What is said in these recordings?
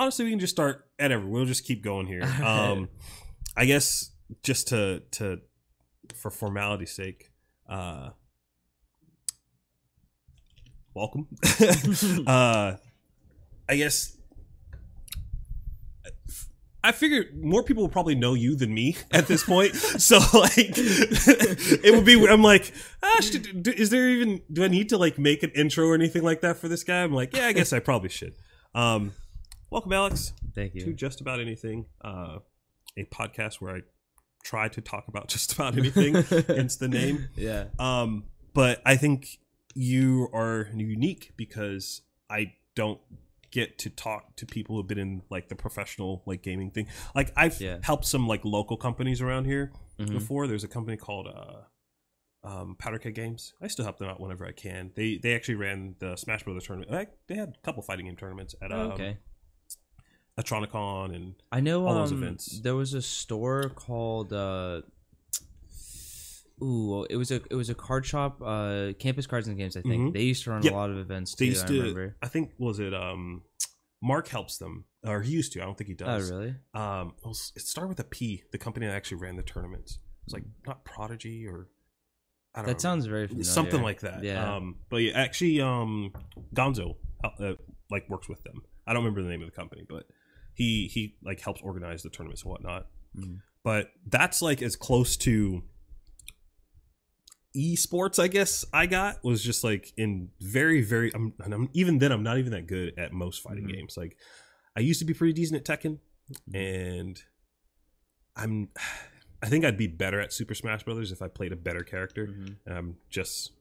honestly, we can just start at every. We'll just keep going here. Um, I guess just to to for formality's sake, uh, welcome. uh, I guess I figured more people will probably know you than me at this point. so like, it would be. I'm like, ah, should, do- is there even? Do I need to like make an intro or anything like that for this guy? I'm like, yeah, I guess I probably should. Um, welcome, Ajax, Thank you. to just about anything. Uh, a podcast where I try to talk about just about anything. hence the name. Yeah. Um, but I think you are unique because I don't get to talk to people who've been in like the professional like gaming thing. Like I've Yeah. helped some like local companies around here Mhm. before. There's a company called uh um Powderkeg Games. I still help them out whenever I can. They they actually ran the Smash Brothers tournament. They had a couple fighting game tournaments at Oh, um, okay. Atronicon and I know all those um, events. there was a store called uh Ooh, it was a it was a card shop, uh Campus Cards and Games, I think. Mhm. They used to run Yep. a lot of events they too, used I to remember. I think was it um Mark helps them or he used to. I don't think he Oh, does. really? um it, was, it started with a P. The company that actually ran the tournaments. It was like not Prodigy or I don't That know. sounds very familiar. something like that. Yeah. Um, but yeah, actually, um, Gonzo uh, like works with them. I don't remember the name of the company, but he he like helps organize the tournaments and whatnot. Mhm. But that's like as close to esports, I guess. I got was just like in very very. I'm, and I'm even then I'm not even that good at most fighting Mhm. games. Like I used to be pretty decent at Tekken, Mhm. and I'm. I think I'd be better at Super Smash Brothers if I played a better character Mhm. and I'm just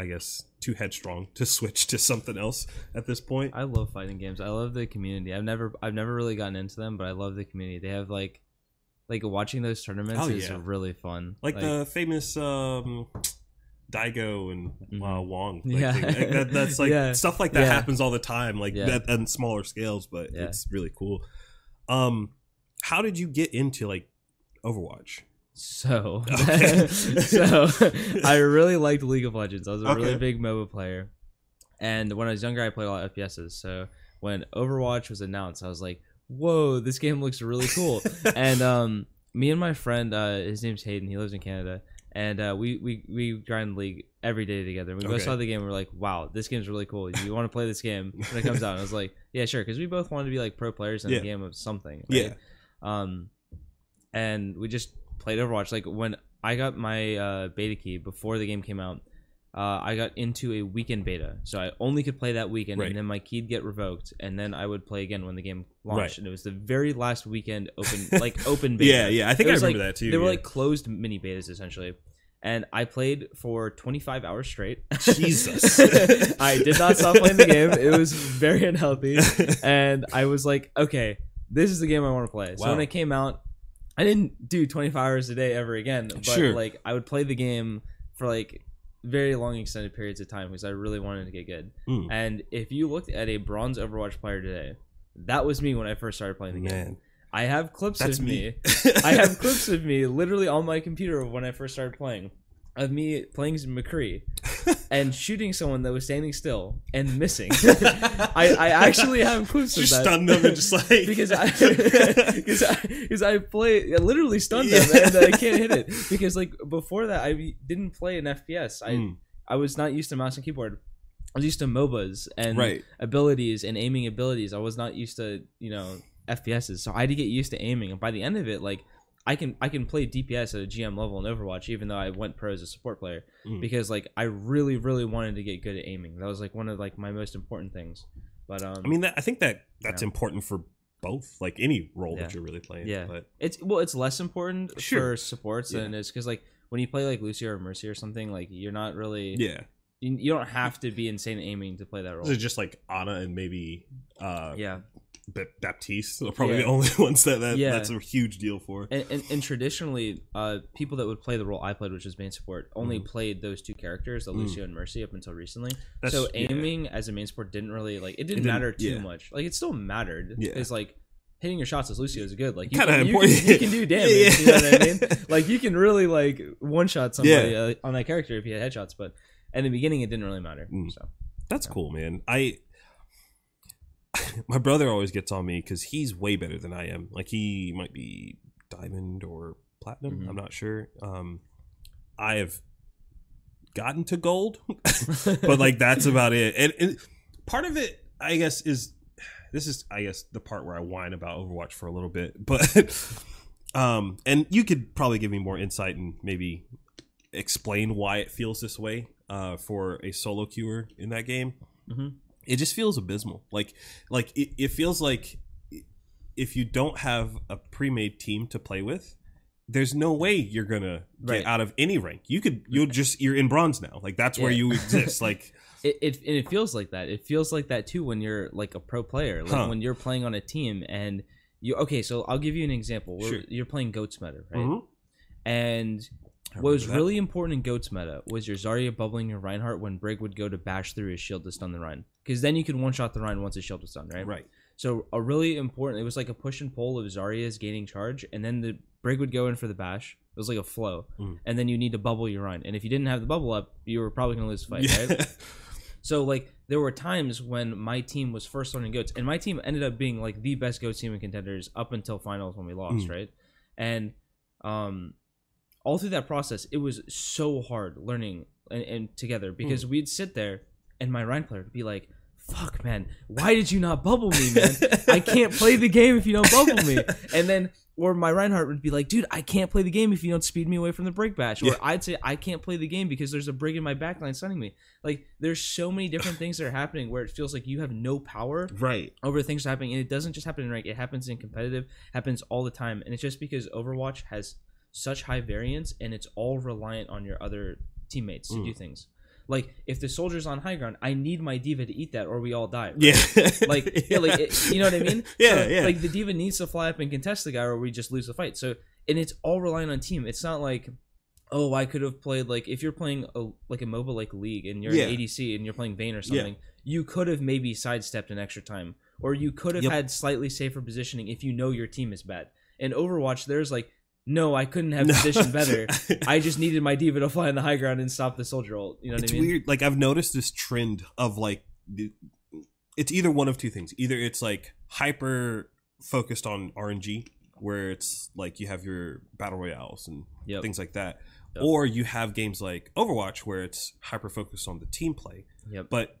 I guess too headstrong to switch to something else at this point. I love fighting games. I love the community. I've never I've never really gotten into them, but I love the community. They have like like watching those tournaments Oh, is yeah. really fun. like, the famous um Daigo and uh, Mhm. Wong. Like, Yeah. Like, that, that's like Yeah. stuff like that Yeah. happens all the time, like that on smaller scales, but it's really cool. Um, how did you get into like Overwatch? So, Okay. so I really liked League of Legends. I was a Okay. really big MOBA player, and when I was younger, I played a lot of FPSs. So when Overwatch was announced, I was like, "Whoa, this game looks really cool!" and um, me and my friend, uh, his name's Hayden. He lives in Canada, and uh, we we we grind League every day together. We both saw the game. and We're like, "Wow, this game's really cool. Do you want to play this game when it comes out?" And I was like, "Yeah, sure," because we both wanted to be like pro players in Yeah. a game of something. Yeah. Um, and we just played Overwatch. Like when I got my uh, beta key before the game came out, uh, I got into a weekend beta, so I only could play that weekend, Right. and then my key'd get revoked, and then I would play again when the game launched. Right. And it was the very last weekend open, like open beta. Yeah, yeah, I think I remember like- that too. They were like closed mini betas essentially. And I played for 25 hours straight. Jesus. I did not stop playing the game. It was very unhealthy and I was like, okay, this is the game I want to play. So when it came out, I didn't do 25 hours a day ever again, but Sure. like I would play the game for like very long extended periods of time because I really wanted to get good. Mm. And if you looked at a bronze Overwatch player today, that was me when I first started playing the game. I have clips that's of me. me. I have clips of me literally on my computer when I first started playing of me playing McCree and shooting someone that was standing still and missing. I, I actually have clips of that. stunned them and just like because I because I, 'cause I play I literally stunned them Yeah. and I can't hit it because like before that I didn't play an FPS I Mm, I was not used to mouse and keyboard I was used to MOBAs and right. abilities and aiming abilities. I was not used to, you know, FPSs. So I had to get used to aiming. And by the end of it, like I can I can play DPS at a GM level in Overwatch, even though I went pro as a support player. Mm. Because like I really, really wanted to get good at aiming. That was like one of like my most important things. But um I mean, that, I think that that's Yeah. important for both, like any role that you're really playing. Yeah. but it's well it's less important Sure. for supports Yeah. than it is because like when you play like Lucio or Mercy or something, like you're not really yeah, you, you don't have to be insane aiming to play that role. Those are just like Ana and maybe uh, Yeah. Ba- Baptiste are probably Yeah. the only ones that, that Yeah. that's a huge deal for. and, and, and traditionally, uh, people that would play the role I played, which was main support, only Mhm. played those two characters, the Mm. Lucio and Mercy, up until recently. That's, so yeah. aiming as a main support didn't really like it didn't, didn't- matter too yeah. much. Like it still mattered Yeah. because like hitting your shots as Lucio is good. Like you, Kinda can, you, can, you can do damage. Yeah. You know what I mean? Like you can really like one shot somebody Yeah. uh, on that character if you had headshots. But in the beginning, it didn't really matter. Mm. So That's cool, man. I my brother always gets on me because he's way better than I am. Like he might be diamond or platinum. Mhm. I'm not sure. Um, I have gotten to gold, but like that's about it. And, and part of it, I guess, is this is I guess the part where I whine about Overwatch for a little bit, but um, and you could probably give me more insight and maybe explain why it feels this way uh, for a solo queuer in that game. Mhm. It just feels abysmal. Like like it, it feels like if you don't have a pre-made team to play with. There's no way you're gonna get Right. out of any rank. You could, you'll just, you're in bronze now. Like that's where Yeah. you exist. Like, it, it and it feels like that. It feels like that too when you're like a pro player, like Huh. when you're playing on a team and you. Okay, so I'll give you an example. Where Sure. You're playing Goats meta, right? Mhm. And what was that. really important in Goats meta was your Zarya bubbling your Reinhardt when Brig would go to bash through his shield to stun the Rein. Because then you could one shot the Rein once his shield was done, right? right. So a really important. It was like a push and pull of Zarya's gaining charge, and then the Brig would go in for the bash. It was like a flow, Mm. and then you need to bubble your Rein. And if you didn't have the bubble up, you were probably gonna lose the fight, Yeah. right? So like there were times when my team was first learning goats, and my team ended up being like the best goat team in contenders up until finals when we lost, Mm. right? And um, all through that process, it was so hard learning and, and together because Mm. we'd sit there and my Rein player would be like, "Fuck, man, why did you not bubble me, man? I can't play the game if you don't bubble me." And then, or my Reinhardt would be like, "Dude, I can't play the game if you don't speed me away from the Brig bash." Or Yeah. I'd say, "I can't play the game because there's a brig in my backline stunning me." Like, there's so many different things that are happening where it feels like you have no power right. over things happening, and it doesn't just happen in rank; it happens in competitive, happens all the time, and it's just because Overwatch has such high variance, and it's all reliant on your other teammates to Mm. do things. Like, if the soldier's on high ground, I need my D.Va to eat that, or we all die. right? Yeah. like yeah, like it, you know what I mean? Yeah, So, yeah. Like the D.Va needs to fly up and contest the guy, or we just lose the fight. So and it's all relying on team. It's not like oh I could have played like if you're playing a like a MOBA like League and you're Yeah. an ADC and you're playing Vayne or Yeah. something, you could have maybe sidestepped an extra time, or you could have Yep. had slightly safer positioning if you know your team is bad. In Overwatch, there's like no, I couldn't have positioned better. I just needed my D.Va to fly in the high ground and stop the soldier ult. You know what it's I mean? weird. Like I've noticed this trend of like, the- it's either one of two things. Either it's like hyper focused on RNG, where it's like you have your battle royales and Yep. things like that, Yep. or you have games like Overwatch where it's hyper focused on the team play. Yep. But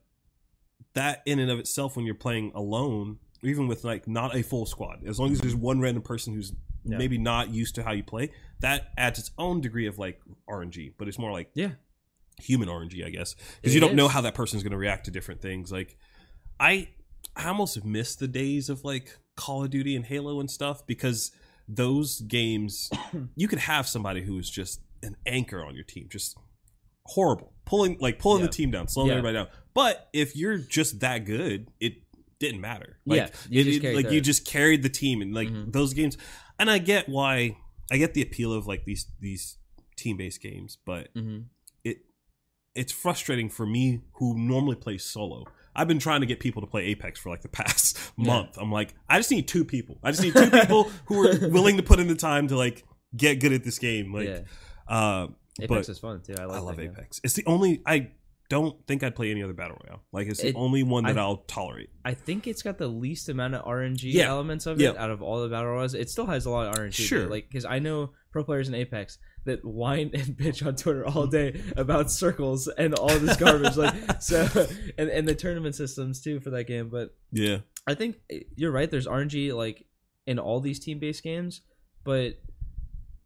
that in and of itself, when you're playing alone, even with like not a full squad, as long as there's one random person who's Yeah. maybe not used to how you play, that adds its own degree of like RNG. But it's more like Yeah. human RNG, I guess, because you don't know how that person's going to react to different things. Like, I, I almost miss the days of like Call of Duty and Halo and stuff because those games, you could have somebody who is just an anchor on your team, just horrible, pulling like pulling Yeah. the team down, slowing Yeah. everybody down. But if you're just that good, it didn't matter. Like, Yeah, you it- just it- carried like the- you just carried the team and like Mhm. those games. And I get why I get the appeal of like these these team based games, but hmm it it's frustrating for me who normally plays solo. I've been trying to get people to play Apex for like the past Yeah. month. I'm like, I just need two people. I just need two people who are willing to put in the time to like get good at this game. Like, yeah. uh, Apex is fun too. I, I love that game. Apex. It's the only I don't think I'd play any other battle royale. Like, it's the only one that I- will tolerate. I think it's got the least amount of RNG Yeah. elements of Yeah. it out of all the battle royals. It still has a lot of RNG. Sure. like because I know pro players in Apex that whine and bitch on Twitter all day about circles and all this garbage. like so, and and the tournament systems too for that game. But Yeah, I think eh, you're right. There's RNG like in all these team based games, but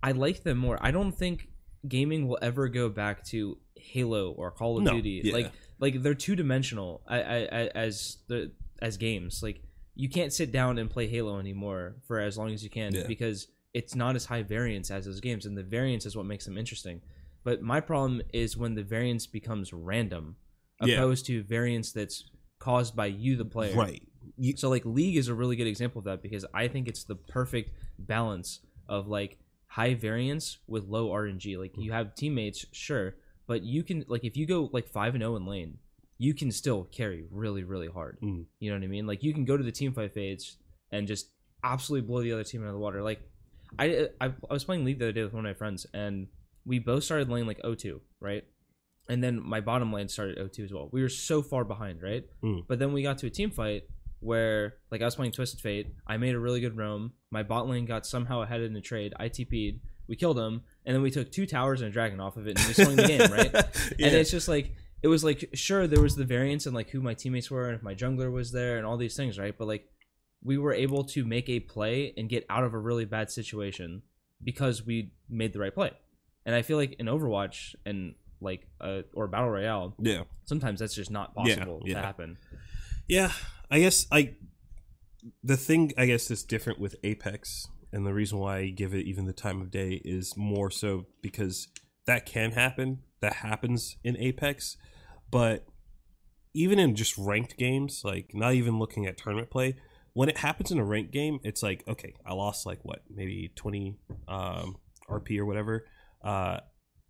I like them more. I don't think gaming will ever go back to Halo or Call of No, Duty. yeah. Like like they're two dimensional as the as games. Like you can't sit down and play Halo anymore for as long as you can Yeah. because it's not as high variance as those games, and the variance is what makes them interesting. But my problem is when the variance becomes random, Yeah. opposed to variance that's caused by you, the player. right. You, So like League is a really good example of that because I think it's the perfect balance of like high variance with low RNG. Like you have teammates, sure, but you can like if you go like five and zero in lane, you can still carry really really hard. Mm. You know what I mean? Like you can go to the team fight phase and just absolutely blow the other team out of the water. Like I I, I was playing League the other day with one of my friends and we both started lane like 0-2, right? And then my bottom lane started 0-2 as well. We were so far behind, right? Mm. But then we got to a team fight where like I was playing Twisted Fate. I made a really good roam. My bot lane got somehow ahead in the trade. I TP'd. We killed him, and then we took two towers and a dragon off of it, and we swung the game, right? yeah. And it's just like it was like sure there was the variance in like who my teammates were and if my jungler was there and all these things, right? But like we were able to make a play and get out of a really bad situation because we made the right play. And I feel like in Overwatch and like uh, or Battle Royale, yeah. sometimes that's just not Yeah, possible yeah. to happen. Yeah, I guess I the thing I guess that's different with Apex and the reason why I give it even the time of day is more so because that can happen. That happens in Apex, but even in just ranked games, like not even looking at tournament play, when it happens in a ranked game, it's like, okay, I lost like what, maybe 20 um, RP or whatever. Uh,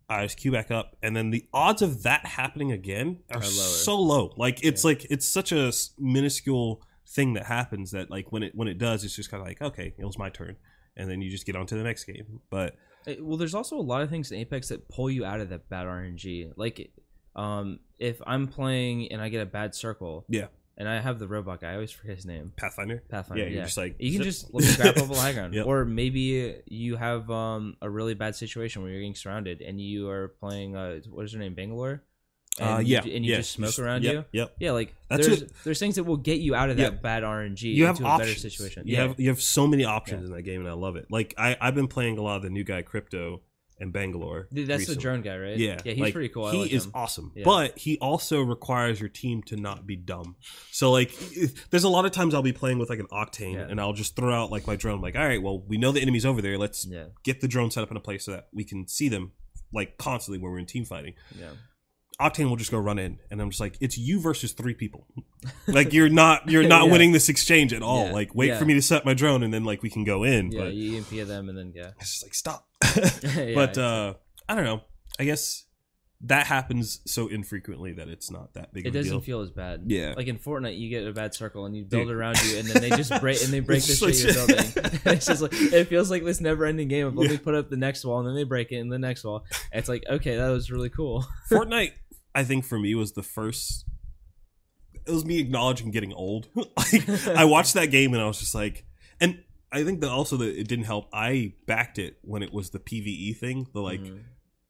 I just queue back up, and then the odds of that happening again are, Are so low. Like it's like it's such a minuscule thing that happens that like when it when it does, it's just kind of like okay, it was my turn, and then you just get on to the next game. But Uh, Well, there's also a lot of things in Apex that pull you out of that bad RNG. Like, um, if I'm playing and I get a bad circle, Yeah. And I have the robot guy, I always forget his name. Pathfinder, Pathfinder. yeah, Yeah, you're just like you can zip. just me grab up a high ground, Yep. or maybe you have um, a really bad situation where you're getting surrounded and you are playing. Uh, what is her name, Bangalore? And uh, you yeah, ju- and you yeah, just smoke around yep, you. Yep. Yeah, like That's there's there's things that will get you out of that Yeah. bad RNG you have into options. a better situation. You yeah, have you have so many options in that game, and I love it. Like I I've been playing a lot of the new guy Crypto and Bangalore. Dude, that's the drone guy, right? Yeah, yeah, he's like, pretty cool. I he like is him. awesome, Yeah. but he also requires your team to not be dumb. So like, there's a lot of times I'll be playing with like an Octane, Yeah. and I'll just throw out like my drone. like, all right, well, we know the enemy's over there. Let's Yeah, get the drone set up in a place so that we can see them like constantly when we're in team fighting. yeah. Octane will just go run in, and I'm just like, it's you versus three people. like you're not you're not Yeah. winning this exchange at all. Yeah. Like wait Yeah. for me to set my drone, and then like we can go in. Yeah, but you EMP them and then yeah. it's just like stop. But uh I don't know. I guess that happens so infrequently that it's not that big it of a doesn't deal. feel as bad. Yeah. Like in Fortnite, you get a bad circle and you build Dude. around you, and then they just break and they break the It's shit just you're building. it's just like it feels like this never-ending game of let Yeah. me put up the next wall and then they break it and the next wall. It's like okay, that was really cool. Fortnite, I think for me was the first. It was me acknowledging getting old. like I watched that game and I was just like, and I think that also that it didn't help. I backed it when it was the PVE thing. The like, Mhm.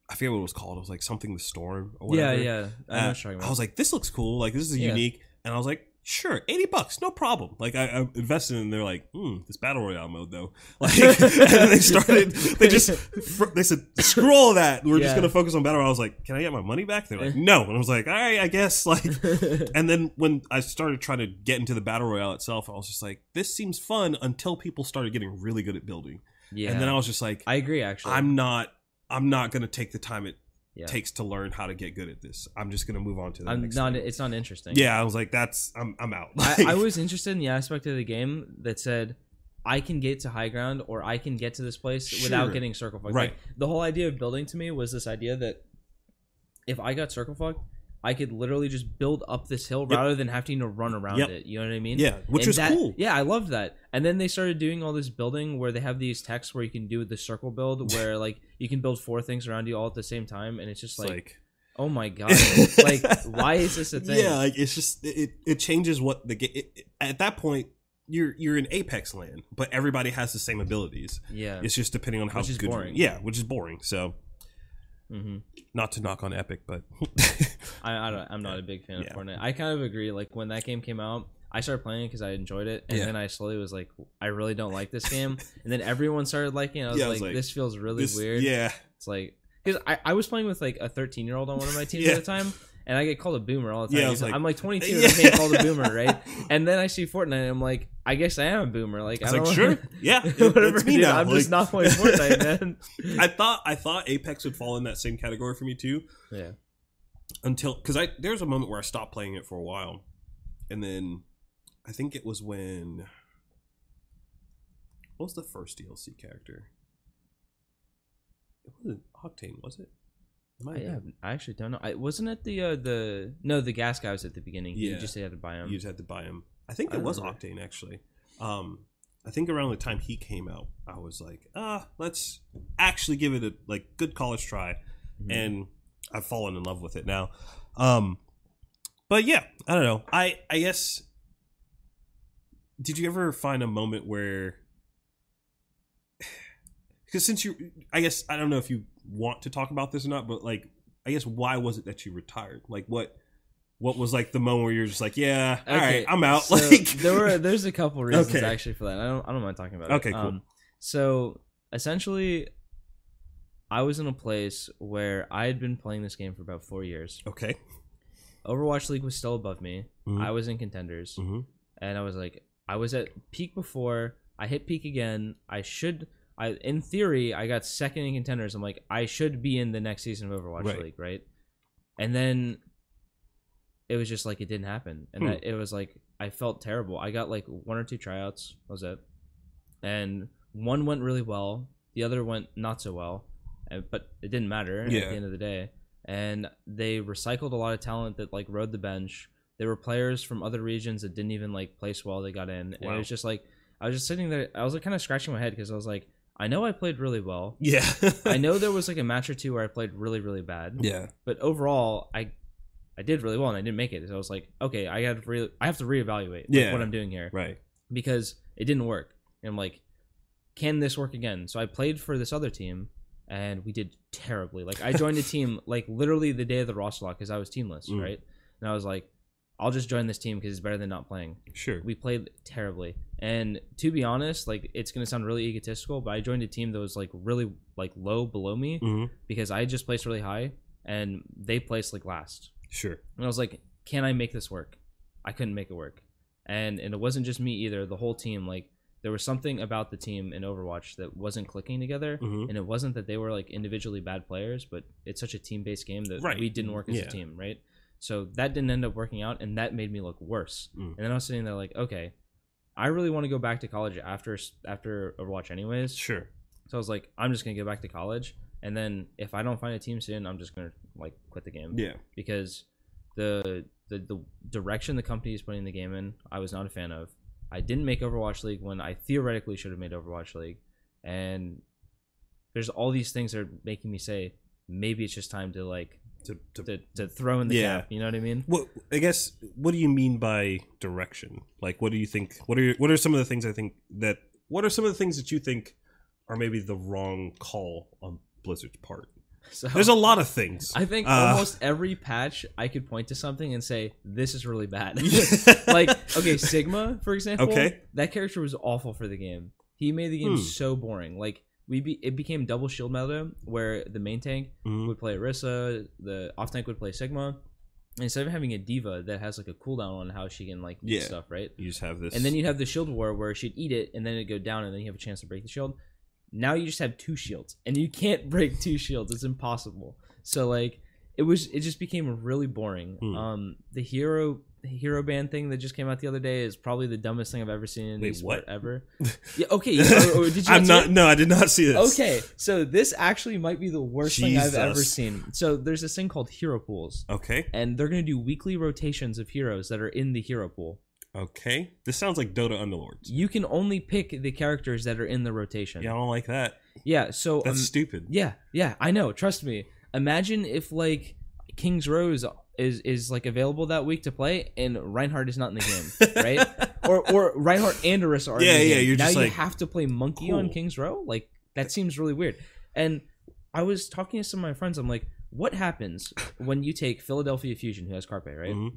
I forget what it was called. It was like something the storm or yeah, whatever. yeah. I know Uh, I was like, this looks cool. Like this is Yeah. unique. And I was like, sure, eighty bucks, no problem. Like I, I invested in. and They're like, hmm, this battle royale mode though. Like, and then they started. They just fr- they said, screw all that. We're just gonna focus on battle. royale. I was like, can I get my money back? They're like, no. And I was like, all right, I guess. Like, and then when I started trying to get into the battle royale itself, I was just like, this seems fun until people started getting really good at building. yeah, And then I was just like, I agree actually. I'm not. I'm not gonna take the time it yeah. takes to learn how to get good at this. I'm just gonna move on to the I'm next. not. thing. It's not interesting. Yeah, I was like, that's I'm I'm out. I, I was interested in the aspect of the game that said I can get to high ground or I can get to this place without getting circle fucked. Right. Like, the whole idea of building to me was this idea that if I got circle fucked, I could literally just build up this hill Yep. rather than having to run around Yep. it. You know what I mean? yeah, which And was that- cool. Yeah, I loved that. And then they started doing all this building where they have these texts where you can do the circle build where like you can build four things around you all at the same time and it's just It's like, like, oh my god. like why is this a thing? Yeah, like it's just it it changes what the game. At that point, you're you're in Apex land, but everybody has the same abilities. Yeah. It's just depending on how Which is good. boring. Yeah, which is boring. So hmm not to knock on Epic, but I, I don't, I'm not a big fan Yeah. of Fortnite. I kind of agree. Like when that game came out, I started playing because I enjoyed it, and Yeah. then I slowly was like, I really don't like this game. and then everyone started liking it. I was, Yeah, I like, was like, this feels really this- weird. Yeah, It's like because I, I was playing with like a 13 year old on one of my teams Yeah. at the time, and I get called a boomer all the time. Yeah, I was like, I'm like 22 and Yeah. I'm getting called a boomer, right? And then I see Fortnite, and I'm like, I guess I am a boomer. Like it's I like sure, yeah, it- whatever. it's me dude, now. I'm just not playing Fortnite, man. I thought I thought Apex would fall in that same category for me too. yeah. until because I there's a moment where I stopped playing it for a while, and then I think it was when what was the first DLC character? It wasn't Octane, was it? Might I, have yeah, been. I actually don't know. I wasn't it the uh, the no the gas guy was at the beginning. You just had to buy him. You just had to buy him. I think I it was remember. Octane actually. Um, I think around the time he came out, I was like, ah, let's actually give it a like good college try. Mhm. and I've fallen in love with it now. Um, but yeah, I don't know. I I guess did you ever find a moment where because since you i guess i don't know if you want to talk about this or not but like i guess why was it that you retired like what what was like the moment where you're just like yeah all right i'm out so like there were there's a couple reasons Okay. actually for that. I don't I don't mind talking about Okay, it. Okay, cool. so essentially, I was in a place where I had been playing this game for about four years. okay Overwatch League was still above me. Mhm. I was in contenders, Mhm. and I was like, I was at peak before. I hit peak again. I should. I in theory I got second in contenders. I'm like I should be in the next season of Overwatch Right. League, right? And then it was just like it didn't happen, and Hmm. I, it was like I felt terrible. I got like one or two tryouts. that Was it? And one went really well. The other went not so well, and, but it didn't matter at the end of the day. And they recycled a lot of talent that like rode the bench. There were players from other regions that didn't even like place well. They got in, and it was just like I was just sitting there. I was like kind of scratching my head because I was like, I know I played really well. yeah I know there was like a match or two where I played really really bad. yeah But overall, I I did really well and I didn't make it. So I was like, okay, I got to re- I have to reevaluate like, Yeah. what I'm doing here right because it didn't work. And I'm like, can this work again? So I played for this other team and we did terribly. Like I joined a team like literally the day of the roster lock because I was teamless, Mm. right? And I was like, I'll just join this team because it's better than not playing. sure We played terribly. And to be honest, like it's gonna sound really egotistical, but I joined a team that was like really like low below me Mhm. because I just placed really high and they placed like last. sure And I was like, can I make this work? I couldn't make it work. And and it wasn't just me either, the whole team like there was something about the team in Overwatch that wasn't clicking together. Mhm. And it wasn't that they were like individually bad players, but it's such a team based game that Right. we didn't work as Yeah. a team, right? So that didn't end up working out, and that made me look worse. Mm. And then I was sitting there like, okay, I really want to go back to college after after Overwatch, anyways. sure So I was like, I'm just gonna go back to college, and then if I don't find a team soon, I'm just gonna like quit the game yeah because the the the direction the company is putting the game in, I was not a fan of. I didn't make Overwatch League when I theoretically should have made Overwatch League, and there's all these things that are making me say maybe it's just time to like to, to to, to throw in the Yeah. cap. You know what I mean? What I guess what do you mean by direction? Like what do you think what are what are some of the things I think that what are some of the things that you think are maybe the wrong call on Blizzard's part? So There's a lot of things. I think Uh, almost every patch I could point to something and say this is really bad. like okay, Sigma for example. Okay. that character was awful for the game. He made the game Hmm. so boring. Like we be, it became double shield meta where the main tank Mhm. would play Orisa, the off tank would play Sigma. And instead of having a D.Va that has like a cooldown on how she can like eat Yeah. stuff, right? You just have this And then you'd have the shield war where she'd eat it and then it'd go down and then you have a chance to break the shield. Now you just have two shields and you can't break two shields. It's impossible. So like it was it just became really boring. Hmm. Um the hero hero band thing that just came out the other day is probably the dumbest thing I've ever seen in Wait, what? ever. Yeah, okay. or- or did you I'm not it? no, I did not see this. Okay, so this actually might be the worst thing I've ever seen. So there's this thing called hero pools, Okay. and they're gonna do weekly rotations of heroes that are in the hero pool. Okay. This sounds like Dota Underlords. You can only pick the characters that are in the rotation. Yeah, I don't like that. Yeah, so That's um, stupid. yeah, yeah, I know. Trust me. Imagine if like King's Row is is like available that week to play, and Reinhardt is not in the game, right? or or Reinhardt and Orisa are. Yeah, in the yeah, you're now just you like, have to play Monkey on. King's Row. Like that seems really weird. And I was talking to some of my friends. I'm like, what happens when you take Philadelphia Fusion, who has Carpe, right? Mhm.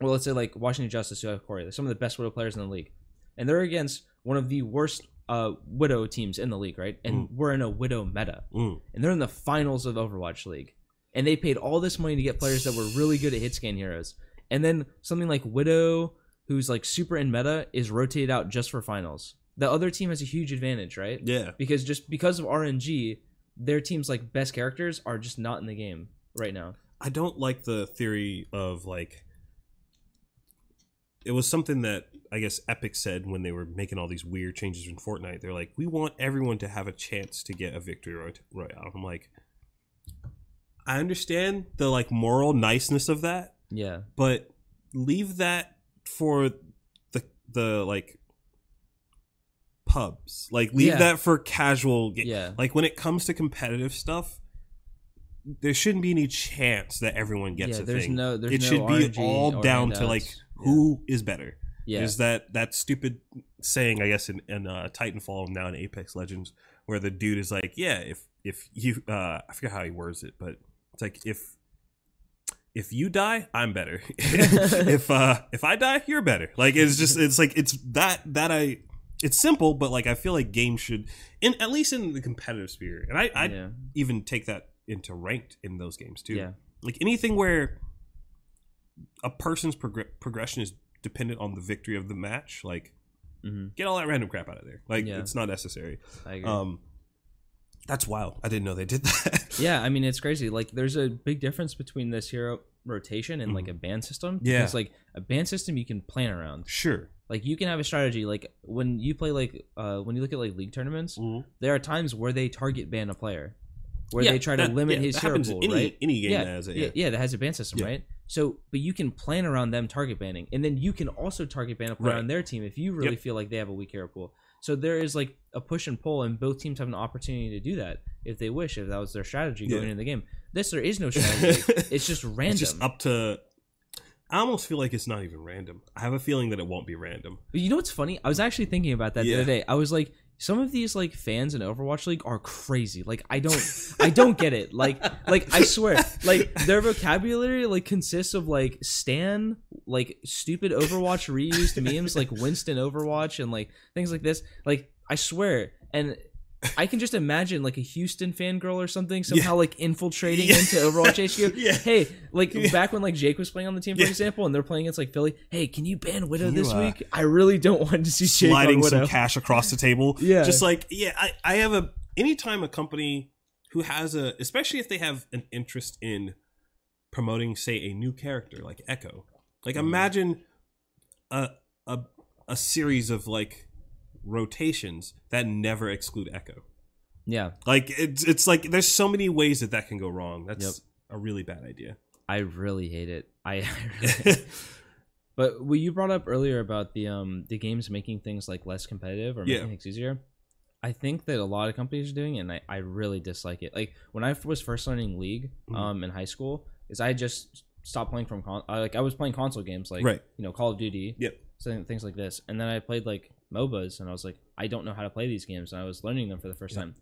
well, let's say like Washington Justice, who have Corey, they're some of the best Widow players in the league, and they're against one of the worst uh, Widow teams in the league, right? And we're in a Widow meta, Mm. and they're in the finals of Overwatch League, and they paid all this money to get players that were really good at hit scan heroes, and then something like Widow, who's like super in meta, is rotated out just for finals. The other team has a huge advantage, right? Yeah. Because just because of RNG, their team's like best characters are just not in the game right now. I don't like the theory of like it was something that I guess Epic said when they were making all these weird changes in Fortnite. They're like, we want everyone to have a chance to get a victory roy- royale. I'm like, I understand the like moral niceness of that, Yeah. but leave that for the the like pubs. Like leave Yeah. that for casual. Ga- Yeah. Like when it comes to competitive stuff, there shouldn't be any chance that everyone gets yeah, a there's thing. no there's it no should be all down to like Yeah. who is better. Yeah. There's that that stupid saying, I guess, in, in uh, Titanfall now in Apex Legends, where the dude is like, "Yeah, if if you, uh, I forget how he words it, but it's like if if you die, I'm better. if uh if I die, you're better. Like it's just it's like it's that that I it's simple, but like I feel like games should in at least in the competitive sphere, and I I yeah. even take that into ranked in those games too. Yeah. Like anything where a person's progr- progression is dependent on the victory of the match, like hmm get all that random crap out of there. Like Yeah. it's not necessary. I agree. Um, that's wild. I didn't know they did that. Yeah, I mean it's crazy. Like there's a big difference between this hero rotation and like a ban system. Mm-hmm. Yeah. Because like a ban system you can plan around. sure. Like you can have a strategy. Like when you play like uh when you look at like league tournaments, there are times where they target ban a player. Where Yeah, they try to limit yeah, his that hero pool, any, right? Any game yeah, that has it. yeah, Yeah. that has a ban system, right? So, but you can plan around them target banning, and then you can also target ban a player Right. on their team if you really Yep. feel like they have a weak hero pool. So there is like a push and pull, and both teams have an opportunity to do that if they wish, if that was their strategy going Yeah. into the game. This there is no strategy; it's just random. It's just up to. I almost feel like it's not even random. I have a feeling that it won't be random. But you know what's funny? I was actually thinking about that the other day. I was like, some of these like fans in Overwatch League are crazy. Like I don't I don't get it. Like like I swear, like their vocabulary like consists of like Stan, like stupid Overwatch reused memes like Winston Overwatch and like things like this. Like I swear. And I can just imagine like a Houston fangirl or something somehow like infiltrating Yeah. into Overwatch HQ. Yeah. Hey, like Yeah. back when like Jake was playing on the team, for Yeah. example, and they're playing against like Philly. Hey, can you ban Widow you, this uh, week? I really don't want to see Jake sliding on some cash across the table. Yeah. Just like, yeah, I, I have a anytime a company who has a especially if they have an interest in promoting, say, a new character like Echo. Like Mhm. imagine a a a series of like rotations that never exclude Echo. yeah, Like it's it's like there's so many ways that that can go wrong. That's Yep. a really bad idea. I really hate it. I, I really But what you brought up earlier about the um the games making things like less competitive or making Yeah. things easier, I think that a lot of companies are doing it, and I, I really dislike it. Like when I was first learning League Mhm. um in high school, is I just stopped playing from con- I, like I was playing console games like Right. you know Call of Duty, Yep. so things like this, and then I played like MOBAs, and I was like I don't know how to play these games, and I was learning them for the first Yeah. time.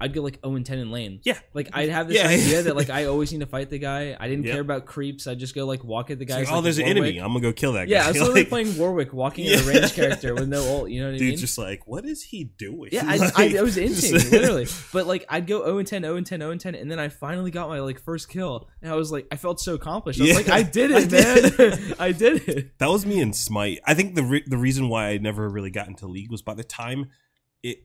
I'd go like 0 and 10 in lane. Yeah. Like I'd have this Yeah. idea that like I always need to fight the guy. I didn't Yep. care about creeps. I'd just go like walk at the guy. like, oh, like, there's an enemy. I'm gonna go kill that guy. Yeah, I was literally Like, playing Warwick, walking at a Yeah. ranged character with no ult. You know what I mean? just like, what is he doing? yeah, I, I, I was inting literally, but like I'd go 0 and 10, 0 and 10, 0 and 10, and then I finally got my like first kill, and I was like, I felt so accomplished. I was Yeah. like, I did it, man, I did it. That was me in Smite. I think the re- the reason why I never really got into League was by the time it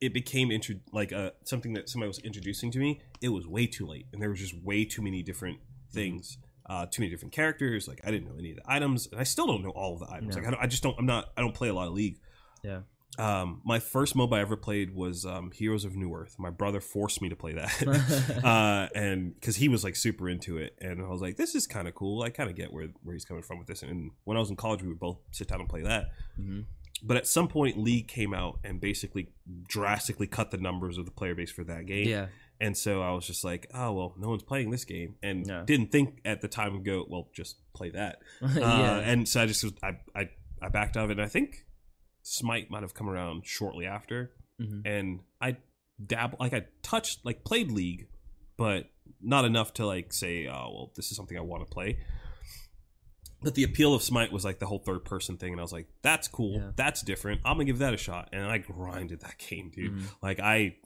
it became intro- like uh, something that somebody was introducing to me. It was way too late, and there was just way too many different things, uh, too many different characters. Like I didn't know any of the items, and I still don't know all of the items. No. Like I, don't, I just don't. I'm not. I don't play a lot of League. Yeah. Um, my first MOBA I ever played was um, Heroes of Newerth. My brother forced me to play that. uh, and because he was like super into it, and I was like, "This is kind of cool." I kind of get where where he's coming from with this. And when I was in college, we would both sit down and play that. Mhm. But at some point, League came out and basically drastically cut the numbers of the player base for that game. Yeah, And so I was just like, "Oh well, no one's playing this game," and Yeah. didn't think at the time go, "Well, just play that." Uh, yeah, And so I just was, I, I I backed out of it. And I think Smite might have come around shortly after Mhm. and I dab like I touched like played League, but not enough to like say, oh well, this is something I want to play. But the appeal of Smite was like the whole third person thing, and I was like, that's cool, Yeah. that's different. I'm gonna give that a shot, and I grinded that game, dude. Mhm. Like I,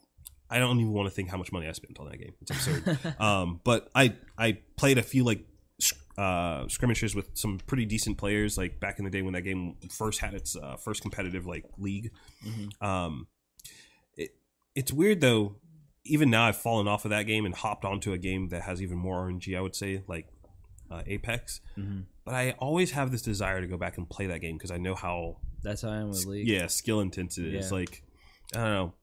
I don't even want to think how much money I spent on that game. It's absurd. um, but I I played a few like uh, skirmishes with some pretty decent players, like back in the day when that game first had its uh, first competitive like league. Mhm. Um, it it's weird though. Even now, I've fallen off of that game and hopped onto a game that has even more RNG. I would say, like uh, Apex. Mhm. But I always have this desire to go back and play that game because I know how That's how I am with League. yeah skill is. Yeah. Like I don't know.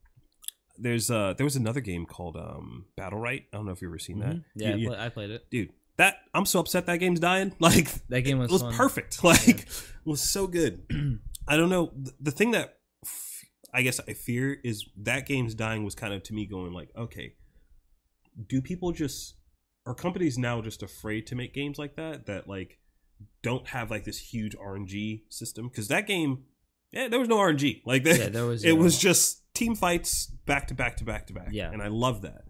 There's uh there was another game called um Battlerite. I don't know if you've ever seen that. Mhm. yeah, I, You- play, I played it. dude. That I'm so upset that game's dying. Like That game was it was perfect. Like it was so good. I don't know. The, the thing that f- I guess I fear is that game's dying was kind of to me going like, okay, do people just are companies now just afraid to make games like that? That like don't have like this huge RNG system because that game, yeah, there was no RNG. Like Yeah, there was. it uh, was just team fights back to back to back to back. Yeah. and I love that.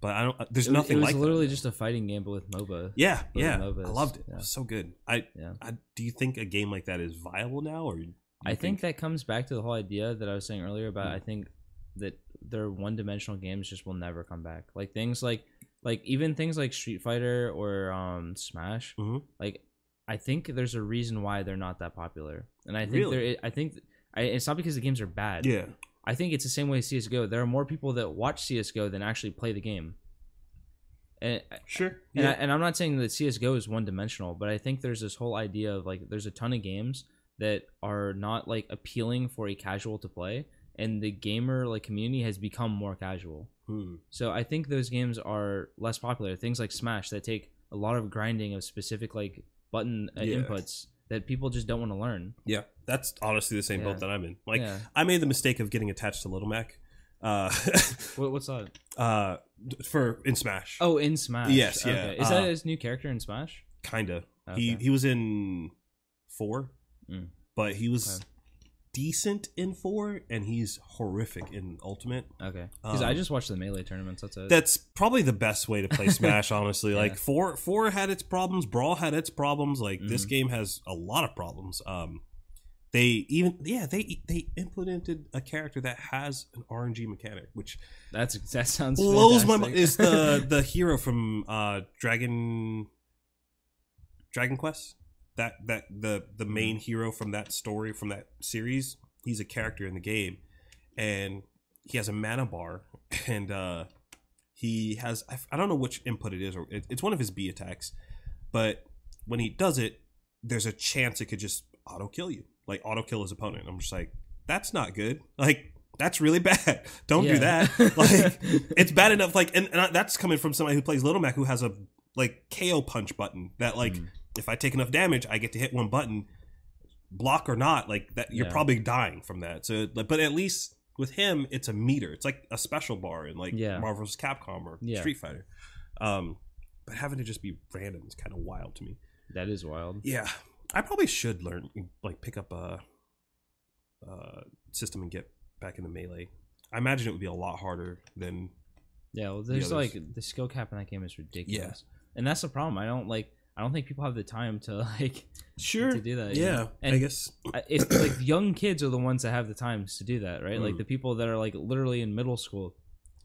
But I don't. uh, There's it nothing it was like literally now. just a fighting game, but with MOBA. Yeah, yeah, MOBAs, I loved it. yeah. It was so good. I, Yeah. I, do you think a game like that is viable now, or I think that comes back to the whole idea that I was saying earlier about Mm. I think that their one-dimensional games just will never come back. Like things like like even things like Street Fighter or um Smash. Mhm. Like I think there's a reason why they're not that popular. And I think Really? there I think I, it's not because the games are bad. yeah, I think it's the same way as CS:GO. There are more people that watch CS:GO than actually play the game. And sure, and, I, and I'm not saying that CS:GO is one dimensional, but I think there's this whole idea of like there's a ton of games that are not like appealing for a casual to play, and the gamer like community has become more casual. Hmm. So I think those games are less popular. Things like Smash that take a lot of grinding of specific like button uh, Yeah. inputs that people just don't want to learn. yeah. That's honestly the same Yeah. boat that I'm in. Like, yeah. I made the mistake of getting attached to Little Mac, uh, What, what's that? uh, for in Smash. Oh, in Smash. Yes, yeah, Okay. Is that uh, his new character in Smash? kinda. He he was in four, Mm. but he was Okay. Decent in four, and he's horrific in Ultimate. Okay. Because I Um, just watched the melee tournaments. That's it. That's probably the best way to play Smash, honestly. Yeah. Like four four had its problems, Brawl had its problems. Like this Mhm. game has a lot of problems. Um they even yeah, they they implemented a character that has an RNG mechanic, which That's that sounds blows my mind. Is the the hero from uh Dragon Dragon Quest? That that the the main hero from that story from that series, he's a character in the game and he has a mana bar and uh he has I, don't know which input it is or it, it's one of his B attacks, but when he does it, there's a chance it could just auto kill you, like auto kill his opponent. I'm just like, that's not good. Like that's really bad. Don't do that. Like it's bad enough. Like and, and that's coming from somebody who plays Little Mac who has a like KO punch button that like Mm. If I take enough damage, I get to hit one button, block or not. Like that, you're Yeah. probably dying from that. So, but at least with him, it's a meter. It's like a special bar in like Yeah. Marvel vs. Capcom or Yeah. Street Fighter. Um, but having to just be random is kind of wild to me. that is wild. Yeah, I probably should learn like pick up a, uh system and get back in the melee. I imagine it would be a lot harder than Yeah, well, there's others. like the skill cap in that game is ridiculous, and that's the problem. I don't like. I don't think people have the time to like sure to do that. you Yeah, and I guess it's like young kids are the ones that have the times to do that, right? Like Mm. the people that are like literally in middle school,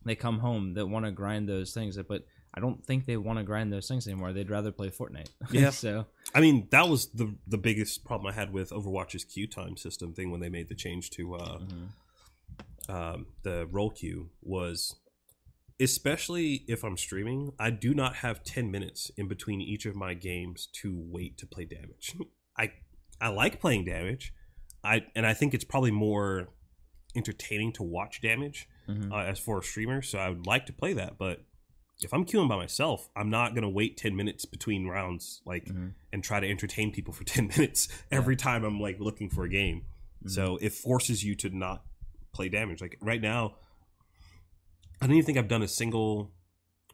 they come home that want to grind those things, but I don't think they want to grind those things anymore. They'd rather play Fortnite. Yeah. so I mean, that was the the biggest problem I had with Overwatch's queue time system thing when they made the change to uh, mhm. um, the role queue was, especially if I'm streaming, I do not have ten minutes in between each of my games to wait to play damage. I I like playing damage, I and I think it's probably more entertaining to watch damage Mhm. uh, as for a streamer. So I would like to play that, but if I'm queuing by myself, I'm not gonna wait ten minutes between rounds, like Mhm. and try to entertain people for 10 minutes every time I'm like looking for a game. Mhm. So it forces you to not play damage. Like right now, I don't even think I've done a single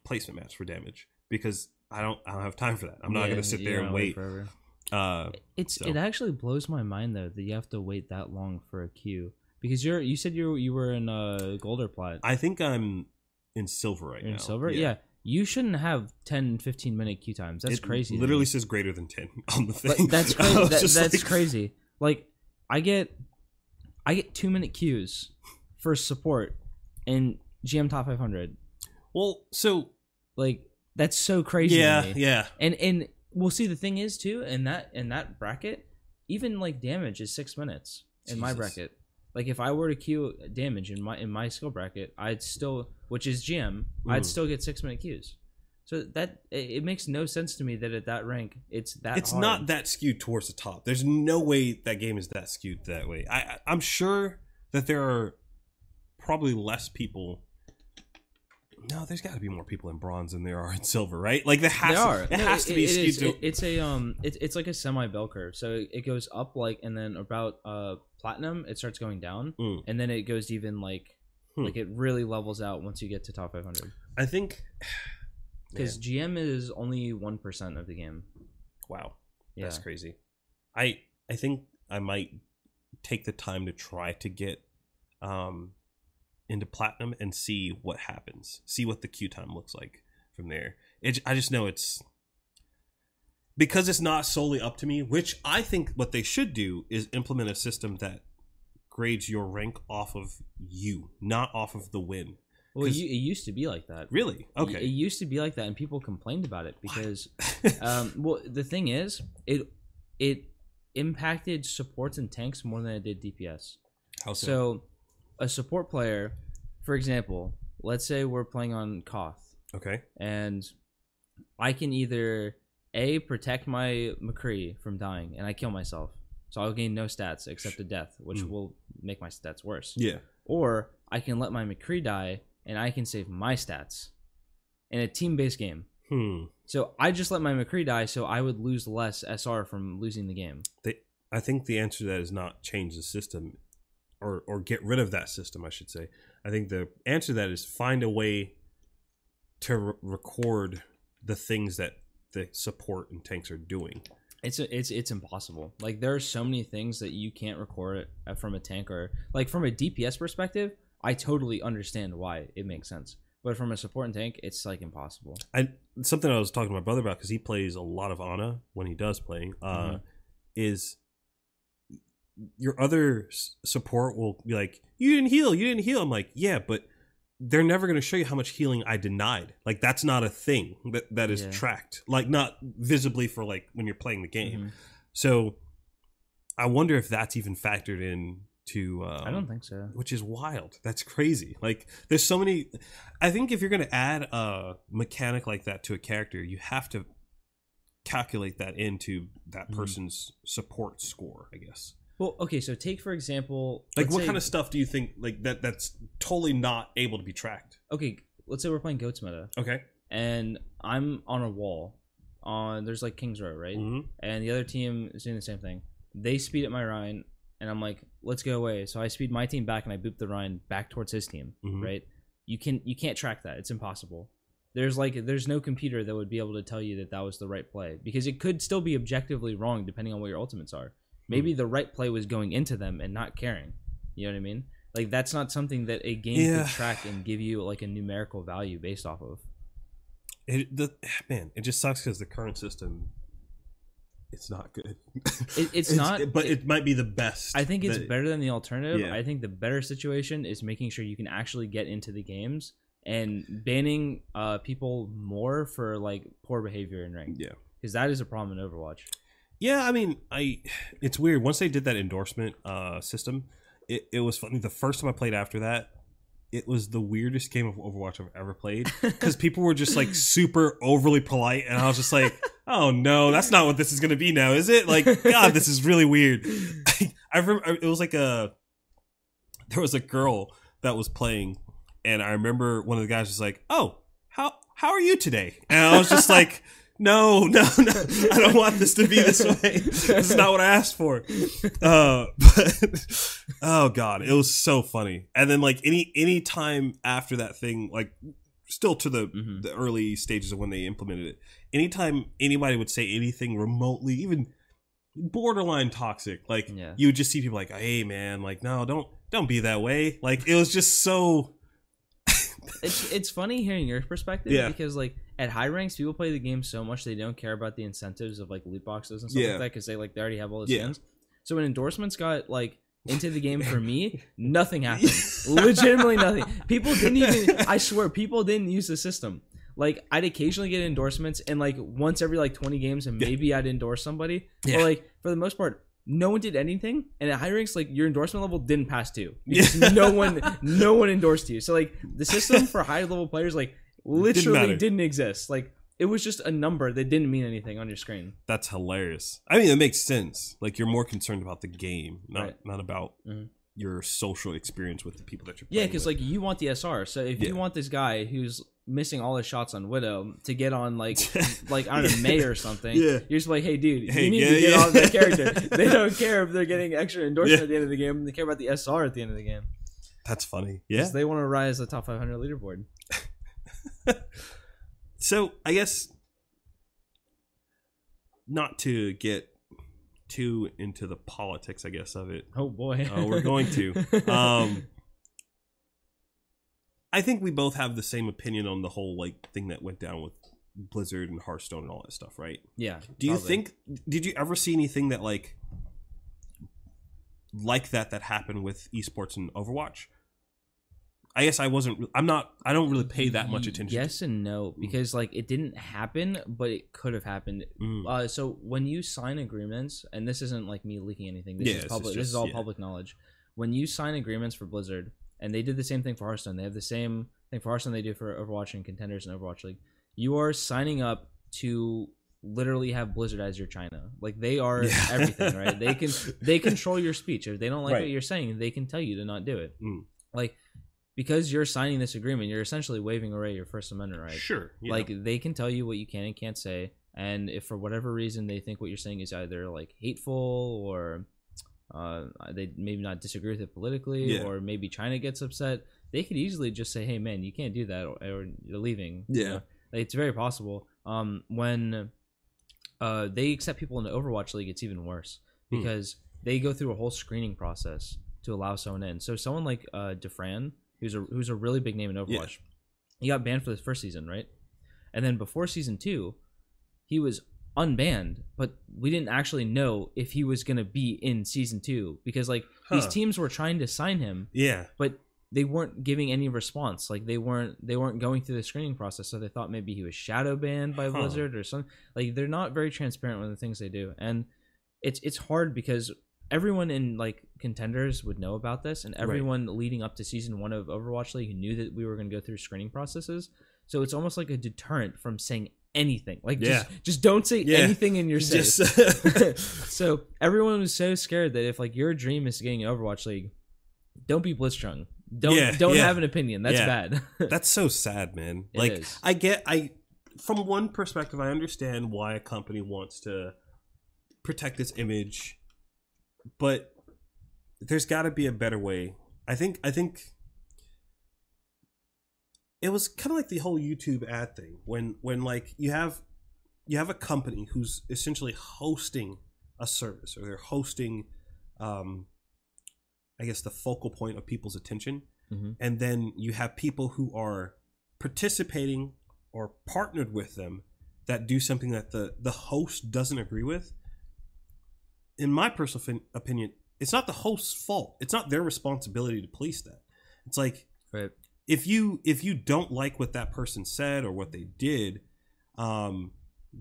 placement match for damage because I don't I don't have time for that. I'm not Yeah, going to sit there and wanna wait. Uh, It's So- it actually blows my mind though that you have to wait that long for a queue because you're you said you you were in uh gold or plat. I think I'm in silver right You're now. in silver, yeah. You shouldn't have 10, 15 minute queue times. That's It crazy. Literally me. says greater than 10 on the But thing. that's crazy. That, that's like- crazy. Like I get, I get two minute queues for support in GM top five hundred. Well, so Like that's so crazy. yeah, yeah. And and we'll see. The thing is too, in that in that bracket, even like damage is six minutes in my bracket. Like if I were to queue damage in my in my skill bracket, I'd still, which is GM, I'd Mm. still get six minute queues. So that it, makes no sense to me that at that rank it's that. it's hard. not that skewed towards the top. There's no way that game is that skewed that way. I I'm sure that there are probably less people. No, there's got to be more people in bronze than there are in silver, right? Like there has They to, are. it No, has to be it skewed is. to. It- it's a um, it's it's like a semi bell curve. So it, it goes up like, and then about uh platinum, it starts going down, Mm. and then it goes even like, Hmm. like it really levels out once you get to top five hundred. I think Because GM is only one percent of the game. wow, Yeah. That's crazy. I I think I might take the time to try to get um into platinum and see what happens. See what the queue time looks like from there. It, I just know it's because it's not solely up to me, which I think what they should do is implement a system that grades your rank off of you, not off of the win. Well, it, 'Cause- u- it used to be like that. Really? It- Okay. It used to be like that, and people complained about it because, um, well, the thing is, it it impacted supports and tanks more than it did DPS. How so? So, a support player, for example, let's say we're playing on Koth, Okay. and I can either a protect my McCree from dying, and I kill myself, so I'll gain no stats except a death, which Mm. will make my stats worse. Yeah. Or I can let my McCree die, and I can save my stats in a team-based game. Hmm. So I just let my McCree die, so I would lose less SR from losing the game. They, I think the answer to that is not change the system or or get rid of that system, I should say. I think the answer to that is find a way to re- record the things that the support and tanks are doing. It's it's it's impossible. Like there are so many things that you can't record uh, from a tank or like from a DPS perspective. I totally understand why it makes sense, but from a support and tank, it's like impossible. I something I was talking to my brother about because he plays a lot of Ana when he does playing. Uh, Mhm. Is your other support will be like, "You didn't heal, you didn't heal." I'm like, "Yeah, but." They're never going to show you how much healing I denied. Like that's not a thing that that is Yeah. tracked. Like not visibly for like when you're playing the game. Mhm. So I wonder if that's even factored in to um, I don't think so. which is wild. That's crazy. Like there's so many I think if you're going to add a mechanic like that to a character, you have to calculate that into that Mhm. person's support score, I guess. Well, okay, so take for example, Like what say- kind of stuff do you think like that that's totally not able to be tracked? okay? Let's say we're playing goats meta, Okay. and I'm on a wall. On there's like King's Row, right? Mhm. and the other team is doing the same thing. They speed up my Rein, and I'm like, let's go away. So I speed my team back, and I boop the Rein back towards his team. Mhm. Right? You can you can't track that. It's impossible. There's like there's no computer that would be able to tell you that that was the right play because it could still be objectively wrong depending on what your ultimates are. Maybe the right play was going into them and not caring. You know what I mean? Like that's not something that a game Yeah. could track and give you like a numerical value based off of. It the man, it just sucks cuz the current system it's not good. It- it's not- but it- it, might be the best. I think it's better than the alternative. Yeah. I think the better situation is making sure you can actually get into the games and banning uh, people more for like poor behavior in rank Yeah. because that is a problem in Overwatch. Yeah, I mean, I it's weird. Once they did that endorsement uh system, it, it was funny. The first time I played after that, it was the weirdest game of Overwatch I've ever played because people were just like super overly polite, and I was just like, "Oh no, that's not what this is gonna be now, is it?" Like, God, this is really weird. I remember it was like a there was a girl that was playing, and I remember one of the guys was like, "Oh, how how are you today?" And I was just like. No, no, no! I don't want this to be this way. This is not what I asked for. Uh, but oh god, it was so funny. And then like any any time after that thing, like still to the Mhm. the early stages of when they implemented it, anytime anybody would say anything remotely, even borderline toxic, like Yeah. you would just see people like, "Hey, man, like no, don't don't be that way." Like it was just so It's it's funny hearing your perspective Yeah. because like at high ranks people play the game so much they don't care about the incentives of like loot boxes and stuff Yeah. like that because they like they already have all the Yeah. skins. So when endorsements got like into the game for me, nothing happened. Legitimately nothing. People didn't even. I swear, people didn't use the system. Like I'd occasionally get endorsements, and like once every like twenty games, and Yeah. maybe I'd endorse somebody. Yeah. But like for the most part, no one did anything. And at high ranks, like your endorsement level didn't pass two. Because Yeah. no one, no one endorsed you. So like the system for high level players, like literally matter. didn't, exist. Like it was just a number that didn't mean anything on your screen. that's hilarious. I mean, it makes sense. Like you're more concerned about the game, not Right. not about Mhm. your social experience with the people that you're. Yeah, because like you want the SR. So if Yeah. you want this guy who's missing all his shots on Widow to get on like like I don't know Mei or something, Yeah. you're just like, hey dude, Hey, you need yeah, to get yeah. on that character. they don't care if they're getting extra endorsement at the end of the game. They care about the SR at the end of the game. that's funny. Yeah. they want to rise the top 500 leaderboard. So I guess not to get too into the politics, I guess, of it. Oh boy. Uh, we're going to. Um, I think we both have the same opinion on the whole like thing that went down with Blizzard and Hearthstone and all that stuff, right? yeah. Do you probably. think? Did you ever see anything that like like that that happened with esports and Overwatch? I guess I wasn't. I'm not. I don't really pay that much attention. Yes and no, because like it didn't happen, but it could have happened. Mm. Uh, so when you sign agreements, and this isn't like me leaking anything. This Yeah, is public. this is all yeah. public knowledge. When you sign agreements for Blizzard, and they did the same thing for Hearthstone. They have the same thing for Hearthstone they do for Overwatch and Contenders and Overwatch League. You are signing up to literally have Blizzard as your China. Like they are Yeah. everything, right? They can they control your speech. If they don't like Right. what you're saying, they can tell you to not do it. Mm. Like because you're signing this agreement, you're essentially waiving away your First Amendment right. Sure. Like they can tell you what you can and can't say, and if for whatever reason they think what you're saying is either like hateful or uh, they maybe not disagree with it politically, Yeah. or maybe China gets upset, they could easily just say, "Hey, man, you can't do that," or, or you're leaving. you Yeah. know? Like, it's very possible. Um, when uh, they accept people in the Overwatch League, it's even worse Hmm. because they go through a whole screening process to allow someone in. So someone like uh, Dafran, who's a who's a really big name in Overwatch, he got banned for the first season, right? And then before season two, he was unbanned, but we didn't actually know if he was gonna be in season two because like these teams were trying to sign him, yeah. but they weren't giving any response. Like they weren't they weren't going through the screening process, so they thought maybe he was shadow banned by Huh. Blizzard or something. Like they're not very transparent with the things they do, and it's it's hard because everyone in like contenders would know about this, and everyone leading up to season one of Overwatch League knew that we were going to go through screening processes. So it's almost like a deterrent from saying anything. Like just just don't say Yeah. anything in your Just so everyone was so scared that if like your dream is getting an Overwatch League, don't be Blitzchung. Don't Yeah, don't yeah. have an opinion. That's Yeah. bad. That's so sad, man. It like is. I get I from one perspective I understand why a company wants to protect its image, but there's got to be a better way. I think I think it was kind of like the whole YouTube ad thing when when like you have you have a company who's essentially hosting a service or they're hosting um I guess the focal point of people's attention Mhm. and then you have people who are participating or partnered with them that do something that the the host doesn't agree with in my personal fin- opinion it's not the host's fault it's not their responsibility to police that it's like Right. if you if you don't like what that person said or what they did um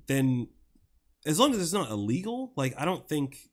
then as long as it's not illegal like i don't think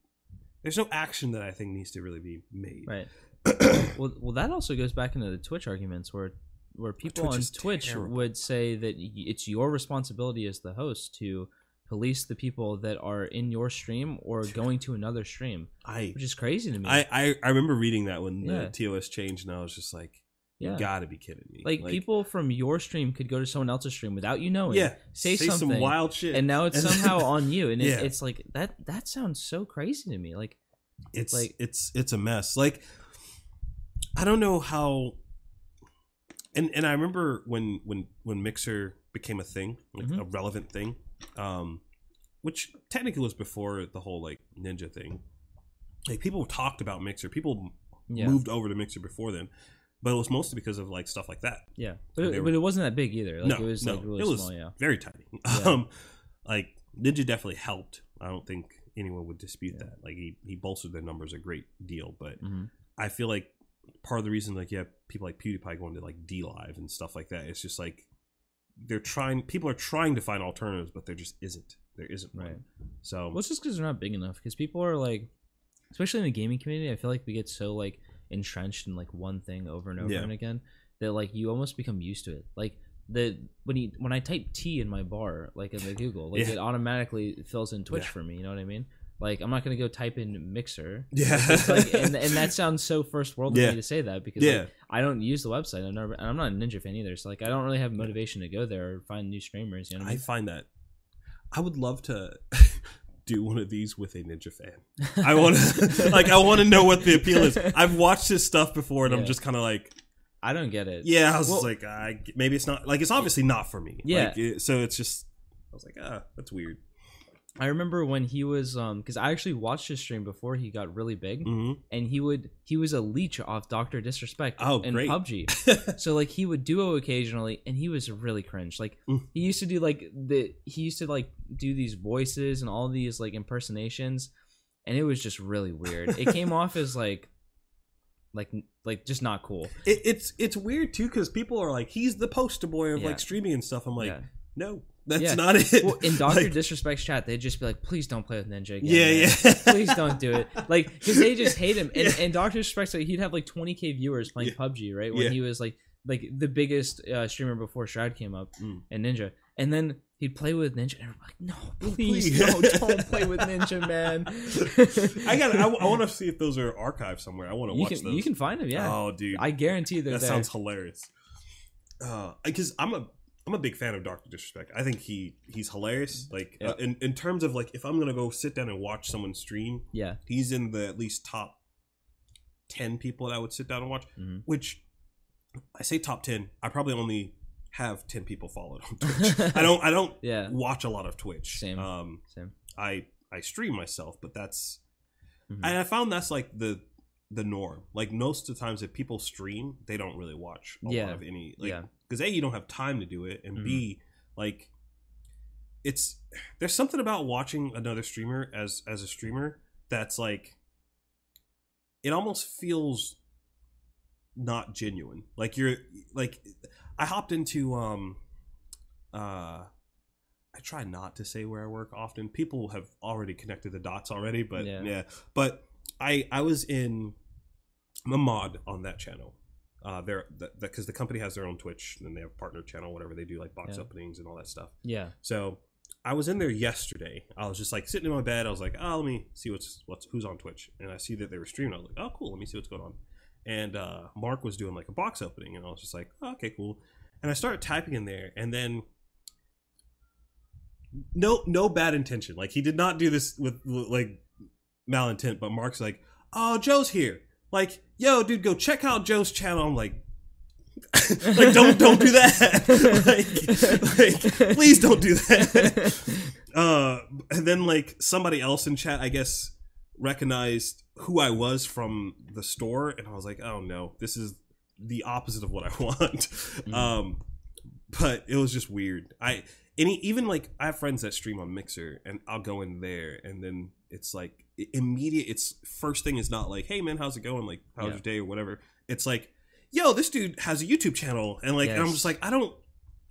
there's no action that i think needs to really be made Right. well, well, that also goes back into the Twitch arguments where where people Twitch on Twitch terrible. would say that it's your responsibility as the host to police the people that are in your stream or going to another stream, i which is crazy to me. I, I I remember reading that when Yeah. the TOS changed, and I was just like, "You yeah. gotta be kidding me!" like, people from your stream could go to someone else's stream without you knowing. yeah, say, something, some wild shit, and now it's somehow on you, and it, Yeah. it's like that. That sounds so crazy to me. Like, it's like- it's it's a mess. Like, I don't know how. And and I remember when when when Mixer became a thing, like Mhm. a relevant thing, um, which technically was before the whole like Ninja thing. Like people talked about Mixer, people yeah, moved over to Mixer before then, but it was mostly because of like stuff like that. yeah, but it, were- but it wasn't that big either. Like, no, it was no, like really it was small. Yeah, very tiny. Yeah. Um, like Ninja definitely helped. I don't think anyone would dispute Yeah. that. Like he he bolstered their numbers a great deal, but hmm I feel like part of the reason like you have people like PewDiePie going to like DLive and stuff like that. It's just like they're trying. People are trying to find alternatives, but there just isn't. There isn't right. one. So Well, it's just because they're not big enough. Because people are like, especially in the gaming community, I feel like we get so like entrenched in like one thing over and over Yeah. and again that like you almost become used to it. Like the when you when I type T in my bar, like in the Google, like Yeah. it automatically fills in Twitch Yeah. for me. You know what I mean? Like I'm not gonna go type in Mixer. yeah, like, and, and that sounds so first world to Yeah. me to say that because yeah. like, I don't use the website. I've never, and I'm not a Ninja fan either. So like I don't really have motivation to go there or find new streamers. You know what I I find that I would love to do one of these with a Ninja fan. I want to like I want to know what the appeal is. I've watched his stuff before, and I'm just kind of like, I don't get it. yeah, I was Well- like, I, maybe it's not like it's obviously not for me. Yeah. Like, it- so it's just I was like, ah, that's weird. I remember when he was um because I actually watched his stream before he got really big, hmm and he would he was a leech off Doctor Disrespect Oh, in great. PUBG. so like he would duo occasionally, and he was really cringe. Like Mm. he used to do like the he used to like do these voices and all these like impersonations, and it was just really weird. It came off as like like like just not cool. it, it's it's weird too because people are like, he's the poster boy of Yeah. like streaming and stuff. I'm like, yeah. no, that's Yeah. not it. Well, in Doctor Like, Disrespect's chat, they'd just be like, "Please don't play with Ninja again." yeah, man. yeah. Please don't do it. Like, because they just hate him. And, Yeah. and Doctor Disrespect, like, he'd have like 20k viewers playing Yeah. PUBG, right? When he was like like the biggest uh, streamer before Shroud came up Mm. and Ninja. And then he'd play with Ninja, and everybody like, "No, Please. no, don't play with Ninja, man." I got. I, I want to see if those are archived somewhere. I want to watch can those. you can find them. yeah. Oh, dude, I guarantee they're that there. sounds hilarious. Because I'm a I'm a big fan of Doctor Disrespect. I think he he's hilarious. Like Yeah. uh, in in terms of like if I'm gonna go sit down and watch someone stream, yeah, he's in the at least top ten people that I would sit down and watch. Mhm. Which I say top ten. I probably only have ten people followed on Twitch. I don't I don't yeah, watch a lot of Twitch. Same. Um, same. I I stream myself, but that's Mhm. and I found that's like the the norm. Like most of the times if people stream, they don't really watch a Yeah. lot of any like Yeah. because a you don't have time to do it, and Mhm. b like it's there's something about watching another streamer as as a streamer that's like it almost feels not genuine. Like you're like I hopped into um uh I try not to say where I work often. People have already connected the dots already, but Yeah. yeah. But I I was in I'm a mod on that channel. Uh they're because the company has their own Twitch and they have a partner channel, whatever they do, like box Yeah. openings and all that stuff. yeah, So I was in there yesterday. I was just like sitting in my bed. I was like, oh, let me see what's what's who's on Twitch, and I see that they were streaming. I was like, oh, cool. Let me see what's going on. And uh, Mark was doing like a box opening, and I was just like, oh, okay, cool. And I started typing in there, and then no no bad intention. Like he did not do this with, like malintent. But Mark's like, oh, Joe's here. Like, yo, dude, go check out Joe's channel. I'm like. like don't don't do that like, like please don't do that uh and then like somebody else in chat i guess recognized who i was from the store and i was like oh no this is the opposite of what i want um but it was just weird i any even like i have friends that stream on mixer and i'll go in there and then it's like immediate it's first thing is not like hey man how's it going like how's Yeah. your day or whatever it's like yo this dude has a youtube channel and like and i'm just like i don't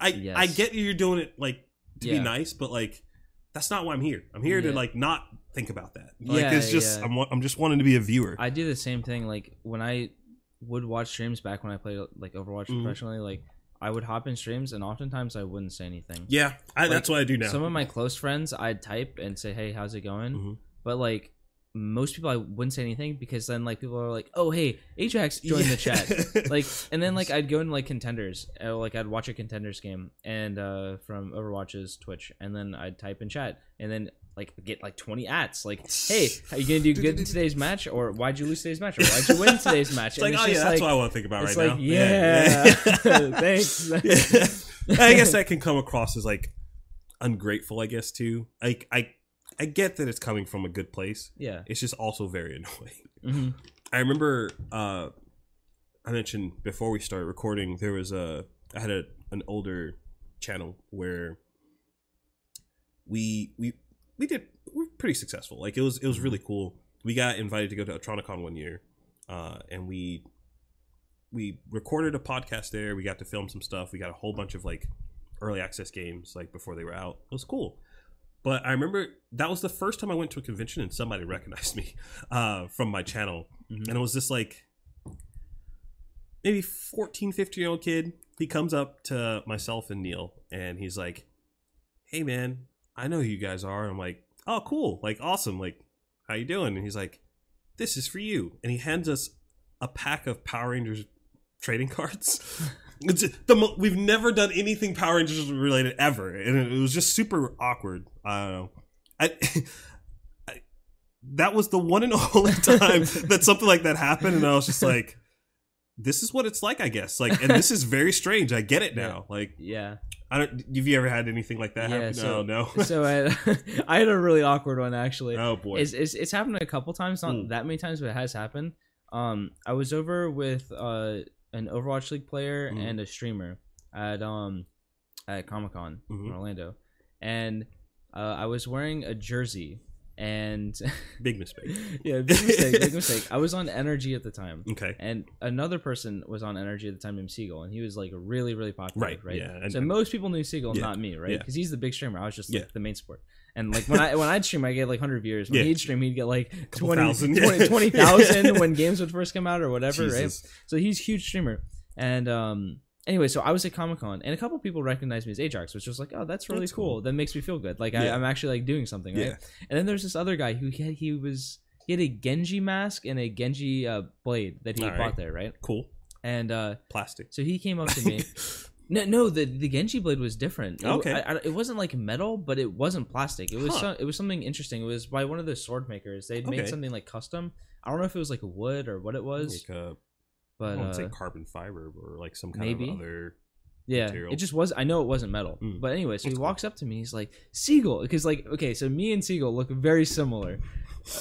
i Yes. i get you're doing it like to be nice but like that's not why i'm here i'm here to like not think about that like Yeah, it's just yeah. i'm i'm just wanting to be a viewer I do the same thing. Like when I would watch streams back when I played like Overwatch Mhm. professionally, like I would hop in streams and oftentimes I wouldn't say anything. yeah I, Like, that's what i do now Some of my close friends, I'd type and say, "Hey, how's it going?" Mhm. But like most people, I wouldn't say anything because then like people are like, "Oh, hey, Ajax joined the chat." Like, and then like I'd go into like contenders, uh, like I'd watch a contenders game and uh from Overwatch's Twitch, and then I'd type in chat, and then like get like twenty ats, like, "Hey, are you gonna do good in today's match, or why'd you lose today's match, or why'd you win today's match?" it's like oh yeah that's what i want to think about it's right like, now yeah, thanks. Yeah. I guess that can come across as like ungrateful. I guess too. Like I, I get that it's coming from a good place. yeah. It's just also very annoying. hmm I remember uh, I mentioned before we started recording there was a I had a an older channel where we we we did we were pretty successful. Like it was it was really cool. We got invited to go to Otronicon one year, uh, and we we recorded a podcast there. We got to film some stuff. We got a whole bunch of like early access games like before they were out. It was cool. But I remember that was the first time I went to a convention and somebody recognized me uh, from my channel. Mhm. And it was this like maybe 14, 15 year old kid. He comes up to myself and Neil and he's like, Hey man, I know who you guys are. And I'm like, Oh, cool. Like, awesome. Like, how you doing? And he's like, This is for you. And he hands us a pack of Power Rangers trading cards. It's the mo- we've never done anything Power Rangers related ever, and it, it was just super awkward. I don't know. I, I that was the one and only time that something like that happened, and I was just like, "This is what it's like, I guess." Like, and this is very strange. I get it now. Like, Yeah. I don't. Have you ever had anything like that Yeah, happen? so- no, no. so I had, I had a really awkward one actually. oh boy. It's, it's it's happened a couple times, not Mm. that many times, but it has happened. Um, I was over with uh an Overwatch League player Mhm. and a streamer at um at Comic Con in Mhm. Orlando, and uh, I was wearing a jersey, and Big mistake. yeah, big mistake, big mistake. I was on Energy at the time. Okay. And another person was on Energy at the time named Seagull, and he was like really, really popular, Right, right? yeah, and- so most people knew Seagull, Yeah, not me, right? yeah. Because he's the big streamer. I was just like Yeah. the main sport. And like when I when I'd stream, I get like hundred viewers. When Yeah. he'd stream, he'd get like Couple 20 thousand. 20 20,000 when games would first come out or whatever, right? So he's a huge streamer. And um anyway, so I was at Comic Con and a couple people recognized me as Ajax, which was like, oh, that's really That's cool. cool. That makes me feel good. Like I, Yeah. I'm actually like doing something, right? Yeah. And then there's this other guy who he, had, he was he had a Genji mask and a Genji uh, blade that he All bought right. there, right? Cool. And uh, Plastic. so he came up to me. no, no, the the Genji blade was different. It, Okay. I, I, it wasn't like metal, but it wasn't plastic. It was Huh. some, it was something interesting. It was by one of the sword makers. They'd made something like custom. I don't know if it was like wood or what it was, like uh, But don't uh, say carbon fiber or like some kind maybe. of other. yeah, material. it just was. I know it wasn't metal, Mm. but anyway, so he walks up to me. He's like Seagull, because like okay, so me and Seagull look very similar,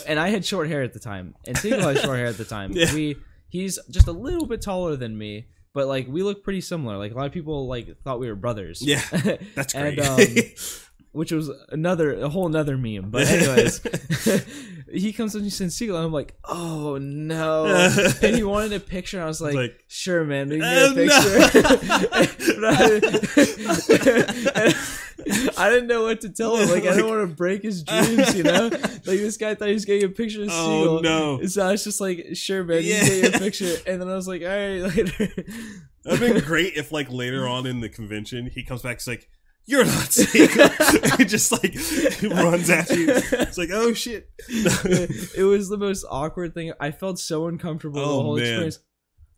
and I had short hair at the time, and Seagull had short hair at the time. Yeah. We he's just a little bit taller than me. But like we look pretty similar. Like a lot of people like thought we were brothers. Yeah, That's great. And, um, which was another a whole another meme. But anyways, he comes up and he sends Seagull, and I'm like, oh no. and he wanted a picture, and I was like, like, sure, man, we can Oh, get a oh, picture. I, I didn't know what to tell him. Like, I didn't want to break his dreams, you know. Like this guy thought he was getting a picture of oh Seagull. no. So I was just like, sure, man, you Yeah. can get your picture. And then I was like, all right, later. That'd been great if, like, later on in the convention, he comes back. He's like, "You're not Seagull." it just like runs at you. It's like, oh shit. it was the most awkward thing. I felt so uncomfortable the Oh, whole man. experience.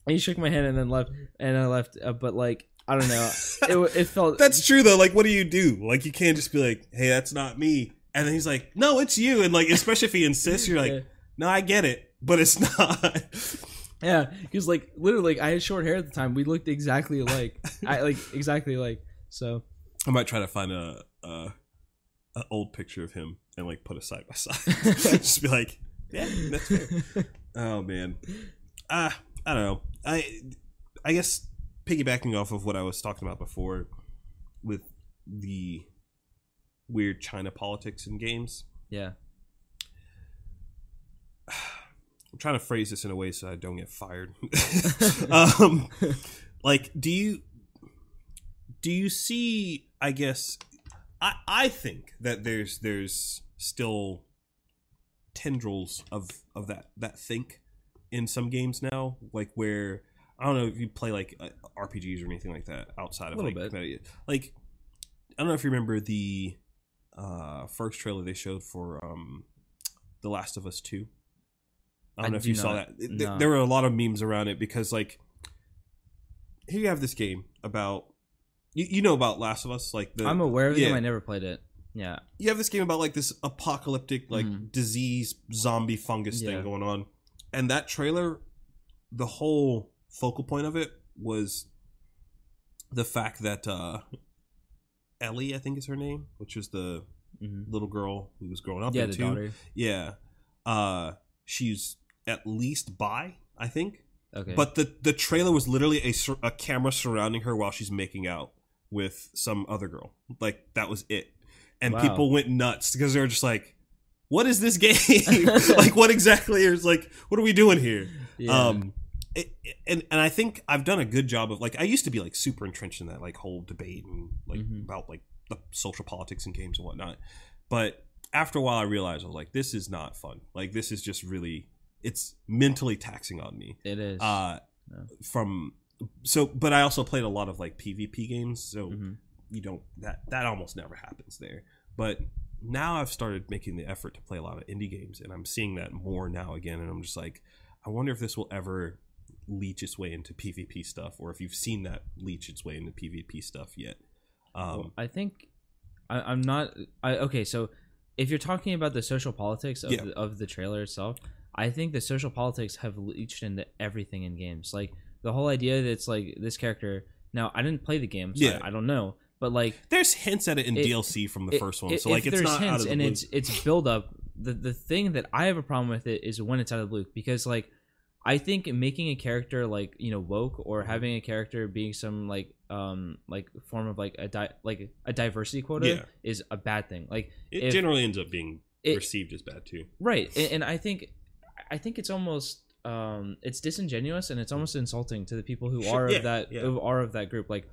And he shook my hand and then left, and I left. Uh, but like, I don't know. It it felt That's true though. Like, what do you do? Like, you can't just be like, "Hey, that's not me," and then he's like, "No, it's you." And like, especially if he insists, you're like, Yeah. "No, I get it, but it's not." yeah. Because like literally, like, I had short hair at the time. We looked exactly alike. I like exactly alike. So I might try to find a, a an old picture of him and like put a side by side. just be like, "Yeah, that's fair." Oh man, ah, I don't know. I I guess piggybacking off of what I was talking about before with the weird China politics in games. yeah, I'm trying to phrase this in a way so I don't get fired. um, like, do you do you see? I guess I I think that there's there's still tendrils of of that that think in some games now, like where I don't know if you play like uh, RPGs or anything like that outside of Little like bit. like I don't know if you remember the uh first trailer they showed for um The Last of Us 2. I don't I know if do you saw that. No. There were a lot of memes around it because like here you have this game about you, you know about Last of Us like the I'm aware of the yeah. game. I never played it. Yeah, you have this game about like this apocalyptic like Mhm. disease zombie fungus Yeah. thing going on and that trailer the whole focal point of it was the fact that uh ellie i think is her name which is the hmm little girl who was growing up yeah, in the too. daughter. yeah uh she's at least bi i think Okay, but the the trailer was literally a, a camera surrounding her while she's making out with some other girl. Like that was it, and Wow. people went nuts because they were just like, "What is this game? like, what exactly is like? What are we doing here?" yeah. Um, it, it- and and I think I've done a good job of like I used to be like super entrenched in that like whole debate and like Mhm. about like the social politics and games and whatnot, but after a while I realized I was like, this is not fun. Like this is just really it's mentally taxing on me it is. uh from so but i also played a lot of like pvp games so Mhm. you don't that that almost never happens there but now i've started making the effort to play a lot of indie games and i'm seeing that more now again and i'm just like i wonder if this will ever leach its way into pvp stuff or if you've seen that leach its way into pvp stuff yet Well, um I think I, I'm not. I okay. So if you're talking about the social politics of Yeah. the, of the trailer itself, I think the social politics have leached into everything in games. Like the whole idea that it's like this character. Now I didn't play the game, so Yeah. I, I don't know. but like There's hints at it in It- DLC from the it- first one, if- so like it's there's not out hints and blue. it's it's build up. The the thing that I have a problem with it is when it's out of the blue because like I think making a character like you know woke or Mm-hmm. having a character being some like um like form of like a di- like a diversity quota Yeah. is a bad thing. Like it if- generally ends up being it- received as bad too. right, and, and I think I think it's almost um it's disingenuous and it's almost insulting to the people who are yeah, of that yeah. who are of that group. Like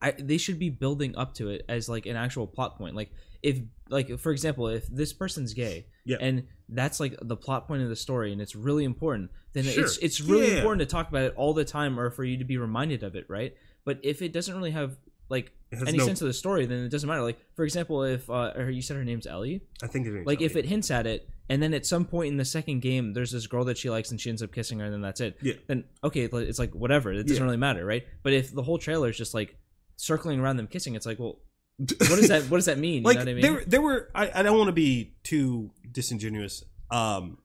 I they should be building up to it as like an actual plot point. Like if like for example, if this person's gay Yeah. and that's like the plot point of the story and it's really important, then Sure. it's it's really Yeah. important to talk about it all the time or for you to be reminded of it, right? But if it doesn't really have like any no- sense of the story, then it doesn't matter. Like for example, if uh, you said her name's Ellie, I think like if it hints at it and then at some point in the second game there's this girl that she likes and she ends up kissing her and then that's it Yeah. then okay it's like whatever it doesn't Yeah. really matter right but if the whole trailer is just like circling around them kissing it's like well what does that what does that mean like you know what i mean there there were I, I don't want to be too disingenuous um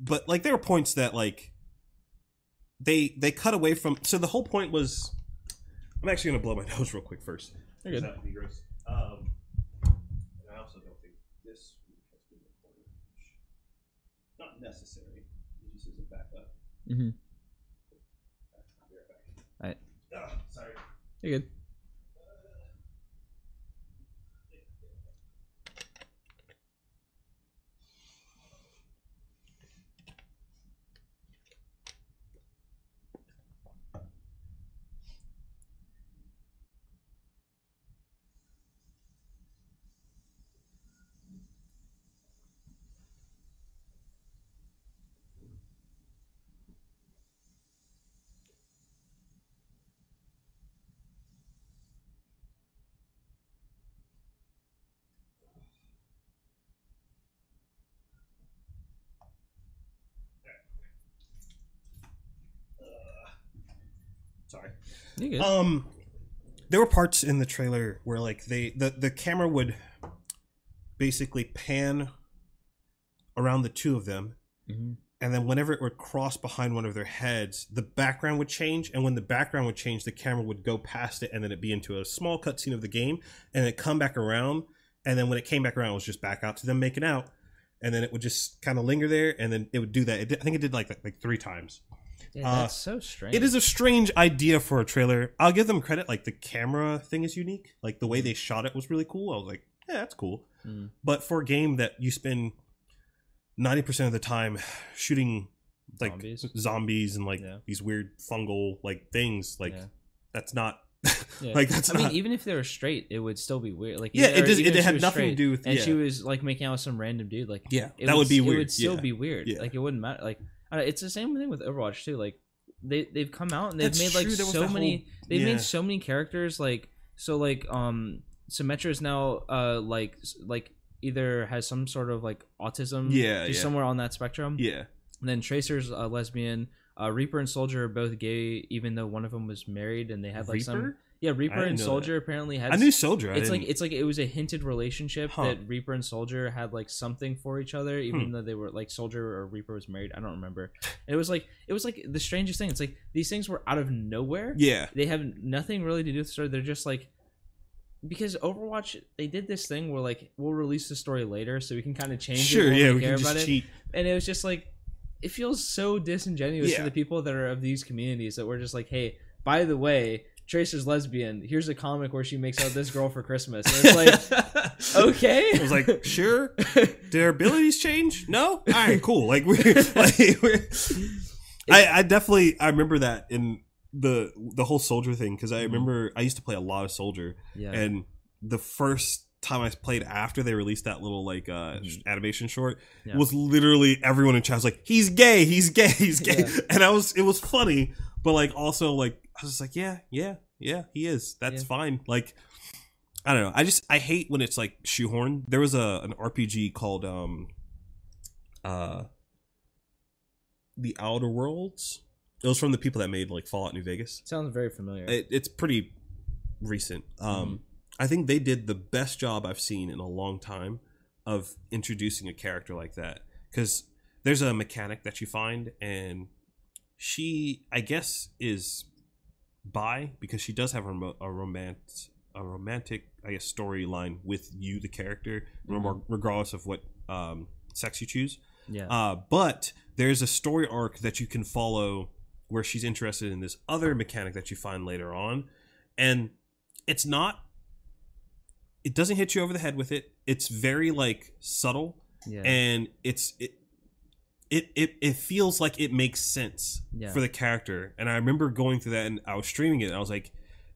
but like there were points that like they they cut away from so the whole point was i'm actually gonna blow my nose real quick first You're good. That would be gross. um and i also don't think this has been recorded not necessary. It just is a backup. Mm-hmm. I'll be right back. Ah, sorry you're sorry. You're good Um, there were parts in the trailer where like they the the camera would basically pan around the two of them, Mhm. and then whenever it would cross behind one of their heads, the background would change, and when the background would change, the camera would go past it, and then it'd be into a small cutscene of the game, and it come back around, and then when it came back around, it was just back out to them making out. And then it would just kind of linger there, and then it would do that. It did, I think it did like like three times. Yeah, uh, that's so strange It is a strange idea for a trailer. I'll give them credit. Like the camera thing is unique. Like the way they shot it was really cool. I was like, yeah, that's cool. Mm. But for a game that you spend ninety percent of the time shooting like Zombies. zombies, and like Yeah. these weird fungal like things, like Yeah. that's not like that's I not. mean, even if they were straight, it would still be weird. Like, Yeah, it does- it had nothing to do with- and she was like making out with some random dude. Like, yeah, that would be weird. It would still be weird. Like, it wouldn't matter. Like, I don't know, it's the same thing with Overwatch too. Like, they they've come out and they've That's made like true, there was so that many. whole- they've yeah. made so many characters. Like, so like um, Symmetra is now uh like s- like either has some sort of like autism. Yeah, she's yeah. somewhere on that spectrum. yeah, And then Tracer's a lesbian. Uh, Reaper and Soldier are both gay, even though one of them was married, and they had like some. Reaper? Yeah, Reaper and Soldier apparently had. I knew Soldier. I It's like it's like it was a hinted relationship Huh. that Reaper and Soldier had like something for each other, even Hmm. though they were like Soldier or Reaper was married. I don't remember. It was like it was like the strangest thing. It's like these things were out of nowhere. yeah, They have nothing really to do with the story. They're just like because Overwatch they did this thing where like we'll release the story later so we can kind of change it sure. when Yeah, we can about just it cheat. and it was just like it feels so disingenuous to the people that are of these communities that we're just like hey by the way tracer's lesbian here's a comic where she makes out this girl for christmas and it's like okay I was like, sure. Did her abilities change? No. All right, cool. Like we, like, we're, I, I definitely I remember that in the the whole soldier thing because I Mhm. remember I used to play a lot of soldier yeah and the first time I played after they released that little like uh Mhm. animation short Yeah. was literally everyone in chat was like he's gay he's gay he's gay Yeah. and I was it was funny but like also like I was just like yeah yeah yeah he is. That's Yeah. fine. Like I don't know. I just I hate when it's like shoehorned. There was a an RPG called um uh the Outer Worlds. It was from the people that made like Fallout New Vegas. Sounds very familiar. It, it's pretty recent. Um, I think they did the best job I've seen in a long time of introducing a character like that. Because there's a mechanic that you find and she I guess is bi because she does have a, a romance a romantic I guess storyline with you the character, Mhm. regardless of what um, sex you choose. Yeah. Uh, but there's a story arc that you can follow where she's interested in this other mechanic that you find later on, and it's not. It doesn't hit you over the head with it. It's very like subtle, yeah. and it's it. It, it, it feels like it makes sense Yeah. for the character and i remember going through that and i was streaming it and i was like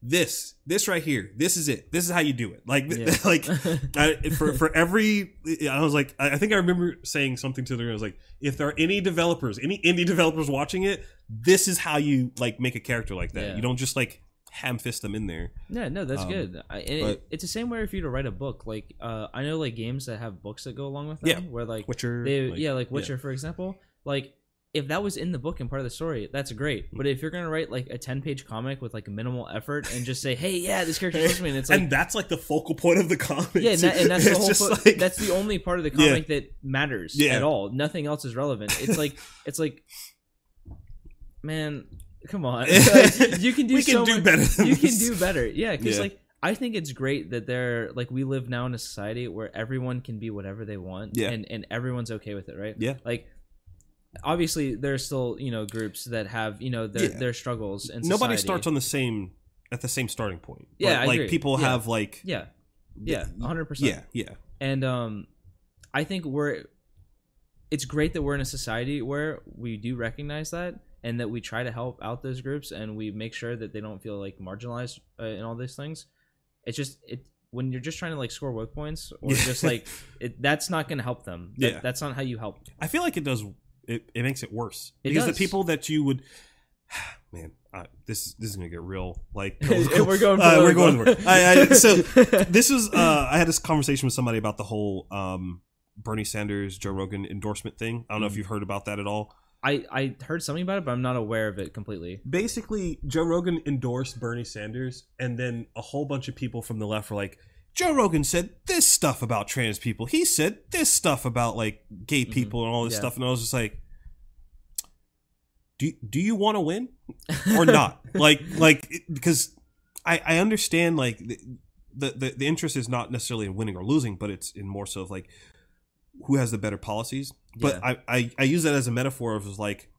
this this right here this is it this is how you do it like Yeah. like I, for for every I was like I think I remember saying something to them. I was like, if there are any developers, any indie developers watching it, this is how you like make a character like that. Yeah. You don't just like ham fist them in there. Yeah, no, that's Um, good. I, but- it's the same way if you to write a book. Like, uh, I know like games that have books that go along with them. Yeah. where like Witcher, they, like- yeah, like yeah. Witcher, for example. Like, if that was in the book and part of the story, that's great. But if you're gonna write like a ten page comic with like minimal effort and just say, hey, yeah, this character to be, and it's like, and that's like the focal point of the comic. yeah, and, that, and that's the whole. like- that's the only part of the Yeah. comic that matters Yeah. at all. Nothing else is relevant. It's like, it's like, man, come on, Like, you can do we can so do much- better. You can do better yeah because Yeah. like i think it's great that they're like we live now in a society where everyone can be whatever they want Yeah. and and everyone's okay with it right Yeah. like obviously there's still you know groups that have you know their Yeah. their struggles and Nobody starts on the same at the same starting point. But, Yeah, I like agree. people Yeah. have like yeah yeah 100% yeah, yeah, and um i think we're it's great that we're in a society where we do recognize that and that we try to help out those groups and we make sure that they don't feel like marginalized uh, in all these things it's just it when you're just trying to like score woke points or just like it that's not going to help them That- Yeah. that's not how you help I feel like it does. It, it makes it worse It because does. the people that you would, man, uh, this this is gonna get real. Like we're going Uh, we're going. I, I, so this is. Uh, I had this conversation with somebody about the whole um, Bernie Sanders Joe Rogan endorsement thing. I don't know if Mhm. you've heard about that at all. I, I heard something about it but i'm not aware of it completely Basically, Joe Rogan endorsed Bernie Sanders, and then a whole bunch of people from the left were like. Joe Rogan said this stuff about trans people. He said this stuff about like gay Mhm. people and all this Yeah. stuff, and I was just like, "Do do you want to win?" or not like like because i i understand like the, the the the interest is not necessarily in winning or losing but it's in more so of like who has the better policies but Yeah. I, I i use that as a metaphor of like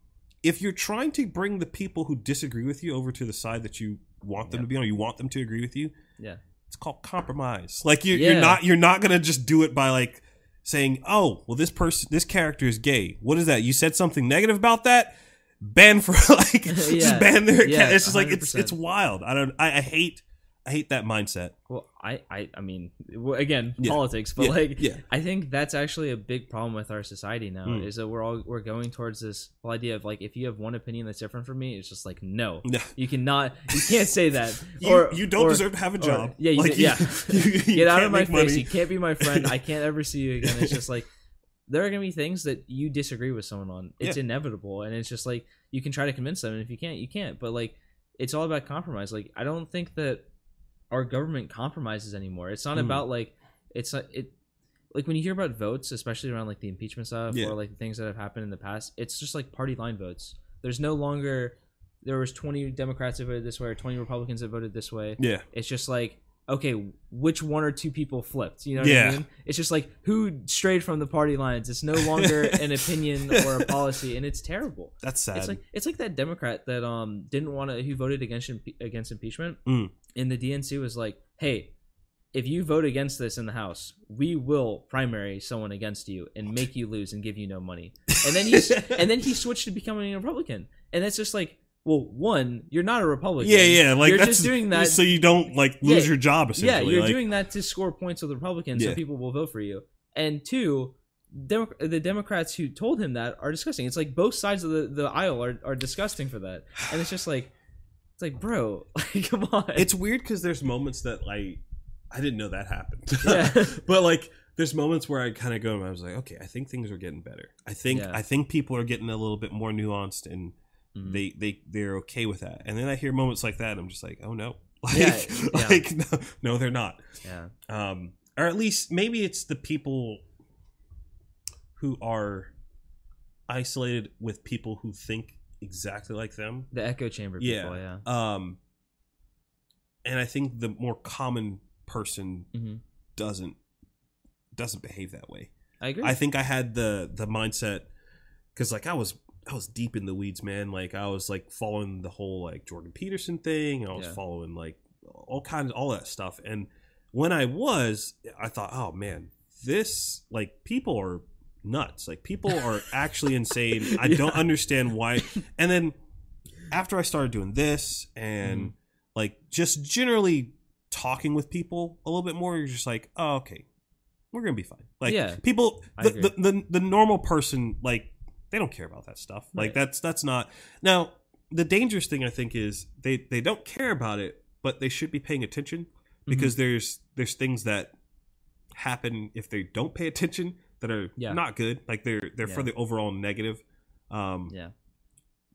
if you're trying to bring the people who disagree with you over to the side that you want them Yeah. to be on you want them to agree with you yeah it's called compromise like you're, Yeah. you're not you're not gonna just do it by like saying oh well this person this character is gay what is that you said something negative about that ban for like Yeah. just ban their Yeah, it's just like it's it's wild i don't I, I hate i hate that mindset well i i, I mean well, again Yeah. politics but yeah, like yeah I think that's actually a big problem with our society now Mm. is that we're all we're going towards this whole idea of like if you have one opinion that's different from me, it's just like no, No. you cannot, you can't say that. you, or you don't or- deserve to have a or- job yeah, you, Like, yeah. you, you Get out of my face. money. You can't be my friend. I can't ever see you again. It's just like there are gonna be things that you disagree with someone on. It's Yeah. inevitable, and it's just like you can try to convince them, and if you can't, you can't. But like it's all about compromise. Like I don't think that our government compromises anymore. It's not Mm. about like it's not it like when you hear about votes, especially around like the impeachment stuff Yeah. or like the things that have happened in the past, it's just like party line votes. There's no longer there was 20 Democrats that voted this way or 20 Republicans that voted this way. yeah It's just like okay, which one or two people flipped? You know what Yeah. I mean? It's just like who strayed from the party lines. It's no longer an opinion or a policy, and it's terrible. that's sad It's like it's like that Democrat that um didn't want to who voted against against impeachment, Mm. And the DNC was like, hey. If you vote against this in the House, we will primary someone against you and make you lose and give you no money. And then he's and then he switched to becoming a Republican, and that's just like, well, one, you're not a Republican. yeah yeah like you're that's just doing that so you don't like lose Yeah. your job yeah, you're like, doing that to score points with the Republicans, Yeah. so people will vote for you. And two, Demo- the Democrats who told him that are disgusting. It's like both sides of the, the aisle are, are disgusting for that, and it's just like, it's like, bro, like, come on. it's weird because there's moments that like I didn't know that happened. Yeah. but like there's moments where I kind of go and I was like, okay, I think things are getting better. I think Yeah. I think people are getting a little bit more nuanced and Mhm. they they they're okay with that. And then I hear moments like that and I'm just like, oh no. Like, Yeah, yeah. like no, no, they're not. yeah, Um or at least maybe it's the people who are isolated with people who think exactly like them the echo chamber Yeah. people. Yeah, um and I think the more common person Mhm. doesn't doesn't behave that way. I agree. I think I had the the mindset because like I was I was deep in the weeds, man. Like I was like following the whole like Jordan Peterson thing. I was Yeah. following like all kinds all that stuff. And when I was, I thought, oh man, this like people are nuts. Like people are actually insane. I don't understand why. And then after I started doing this and Mhm. like just generally talking with people a little bit more, you're just like, oh okay, we're gonna be fine. Like Yeah. people, the, the, the the normal person like they don't care about that stuff. Like Right. that's that's not now. The dangerous thing I think is they they don't care about it, but they should be paying attention Mm-hmm. because there's there's things that happen if they don't pay attention that are Yeah. not good. Like they're they're for the overall negative. Um, yeah.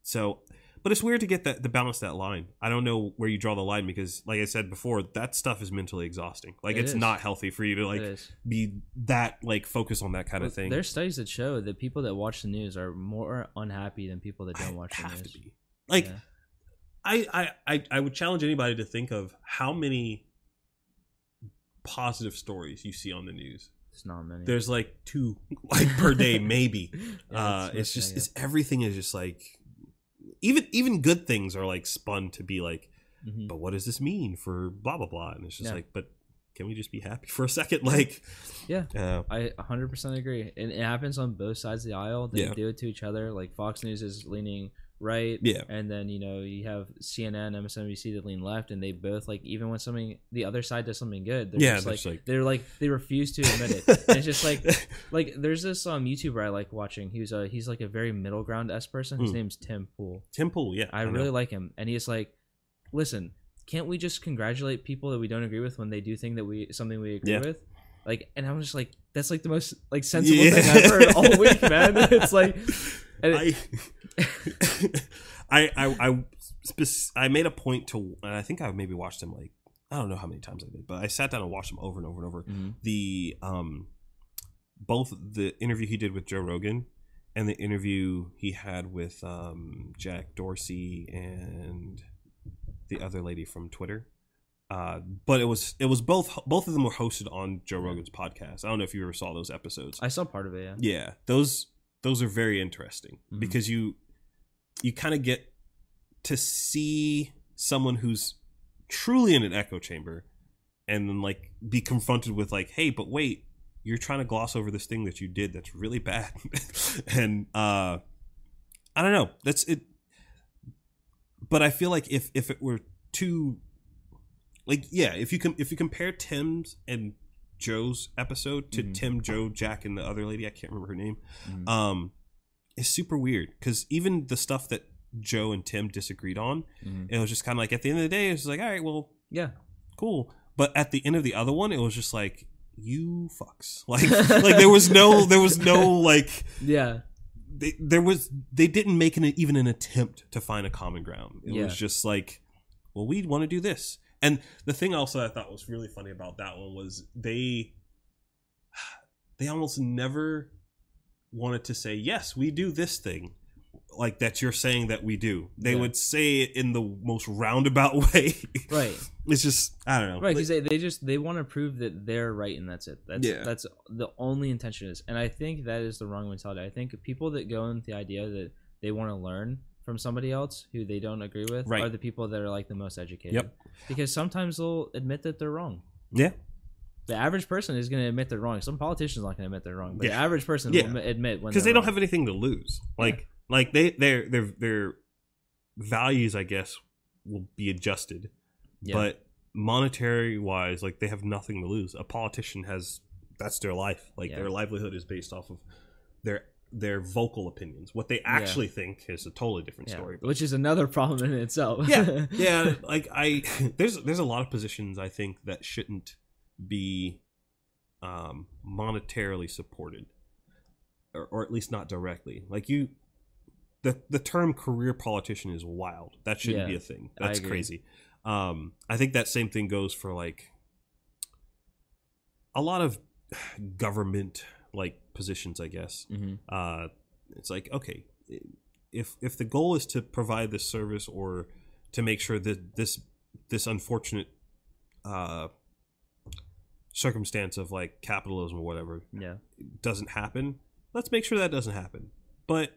so, but it's weird to get that to balance that line. I don't know where you draw the line because, like I said before, that stuff is mentally exhausting. Like It it's is. not healthy for you to like be that like focused on that kind of thing. There's studies that show that people that watch the news are more unhappy than people that don't watch the have news. to be like Yeah. I, I I I would challenge anybody to think of how many positive stories you see on the news. It's not many. There's like two like per day maybe. Yeah, uh it's it's just it's everything is just like even even good things are like spun to be like Mhm. but what does this mean for blah blah blah and it's just Yeah. like but can we just be happy for a second like Yeah. uh, I 100% agree. And it happens on both sides of the aisle. They Yeah. do it to each other. Like Fox News is leaning right. Yeah. And then, you know, you have CNN, MSNBC that lean left. And they both, like, even when something, the other side does something good, they're Yeah, just like, like- they're like, they refuse to admit it. And it's just like, like, there's this um YouTuber I like watching. He's a, he's like a very middle ground S person. His Hmm. name's Tim Pool. Tim Pool yeah I, know. really like him. And he's like, listen, can't we just congratulate people that we don't agree with when they do thing that we something we agree Yeah. with? Like, and I'm just like, that's like the most like sensible Yeah. thing I've heard all week, man. It's like, I, I, I, I, spec- I made a point to, and I think I maybe watched him like I don't know how many times I did, but I sat down and watched him over and over and over. Mhm. The um, both the interview he did with Joe Rogan and the interview he had with um Jack Dorsey and the other lady from Twitter. Uh, but it was it was both both of them were hosted on Joe Rogan's podcast. I don't know if you ever saw those episodes. I saw part of it. Yeah. Yeah, those those are very interesting Mhm. because you you kind of get to see someone who's truly in an echo chamber and then like be confronted with like, "Hey, but wait, you're trying to gloss over this thing that you did that's really bad." and uh I don't know. That's it but I feel like if if it were too like yeah, if you can if you compare Tim's and Joe's episode to Mhm. Tim, Joe, Jack, and the other lady, I can't remember her name. Mhm. Um, it's super weird because even the stuff that Joe and Tim disagreed on, Mhm. it was just kind of like at the end of the day, it was like, all right, well, Yeah. cool. But at the end of the other one, it was just like, you fucks. Like, like there was no, there was no like, Yeah. they, there was, they didn't make an, even an attempt to find a common ground. It Yeah. was just like, well, we want to do this. And the thing also I thought was really funny about that one was they, they almost never wanted to say, yes, we do this thing. Like that you're saying that we do. They Yeah. would say it in the most roundabout way. Right. It's just I don't know. Right. Because they, they just they want to prove that they're right and that's it. That's Yeah. that's the only intention is. And I think that is the wrong mentality. I think people that go into the idea that they want to learn from somebody else who they don't agree with Right. are the people that are like the most educated. Yep. Because sometimes they'll admit that they're wrong. yeah. The average person is going to admit they're wrong. Some politicians not going to admit they're wrong, but the average person Yeah. will admit when because they're don't wrong. have anything to lose. Like like they their their their values, I guess, will be adjusted. Yeah. But monetary wise, like they have nothing to lose. A politician has that's their life. Like Yeah. their livelihood is based off of their their vocal opinions. What they actually think is a totally different Yeah. story. But which is another problem in itself. yeah, yeah. Like I, there's there's a lot of positions I think that shouldn't be um, monetarily supported, or, or at least not directly. Like you, the the term career politician is wild. That shouldn't Yeah, be a thing. That's crazy. Um, I think that same thing goes for like a lot of government like positions. I guess hmm uh, it's like okay if if the goal is to provide this service or to make sure that this this unfortunate uh, circumstance of like capitalism or whatever Yeah. doesn't happen, let's make sure that doesn't happen. But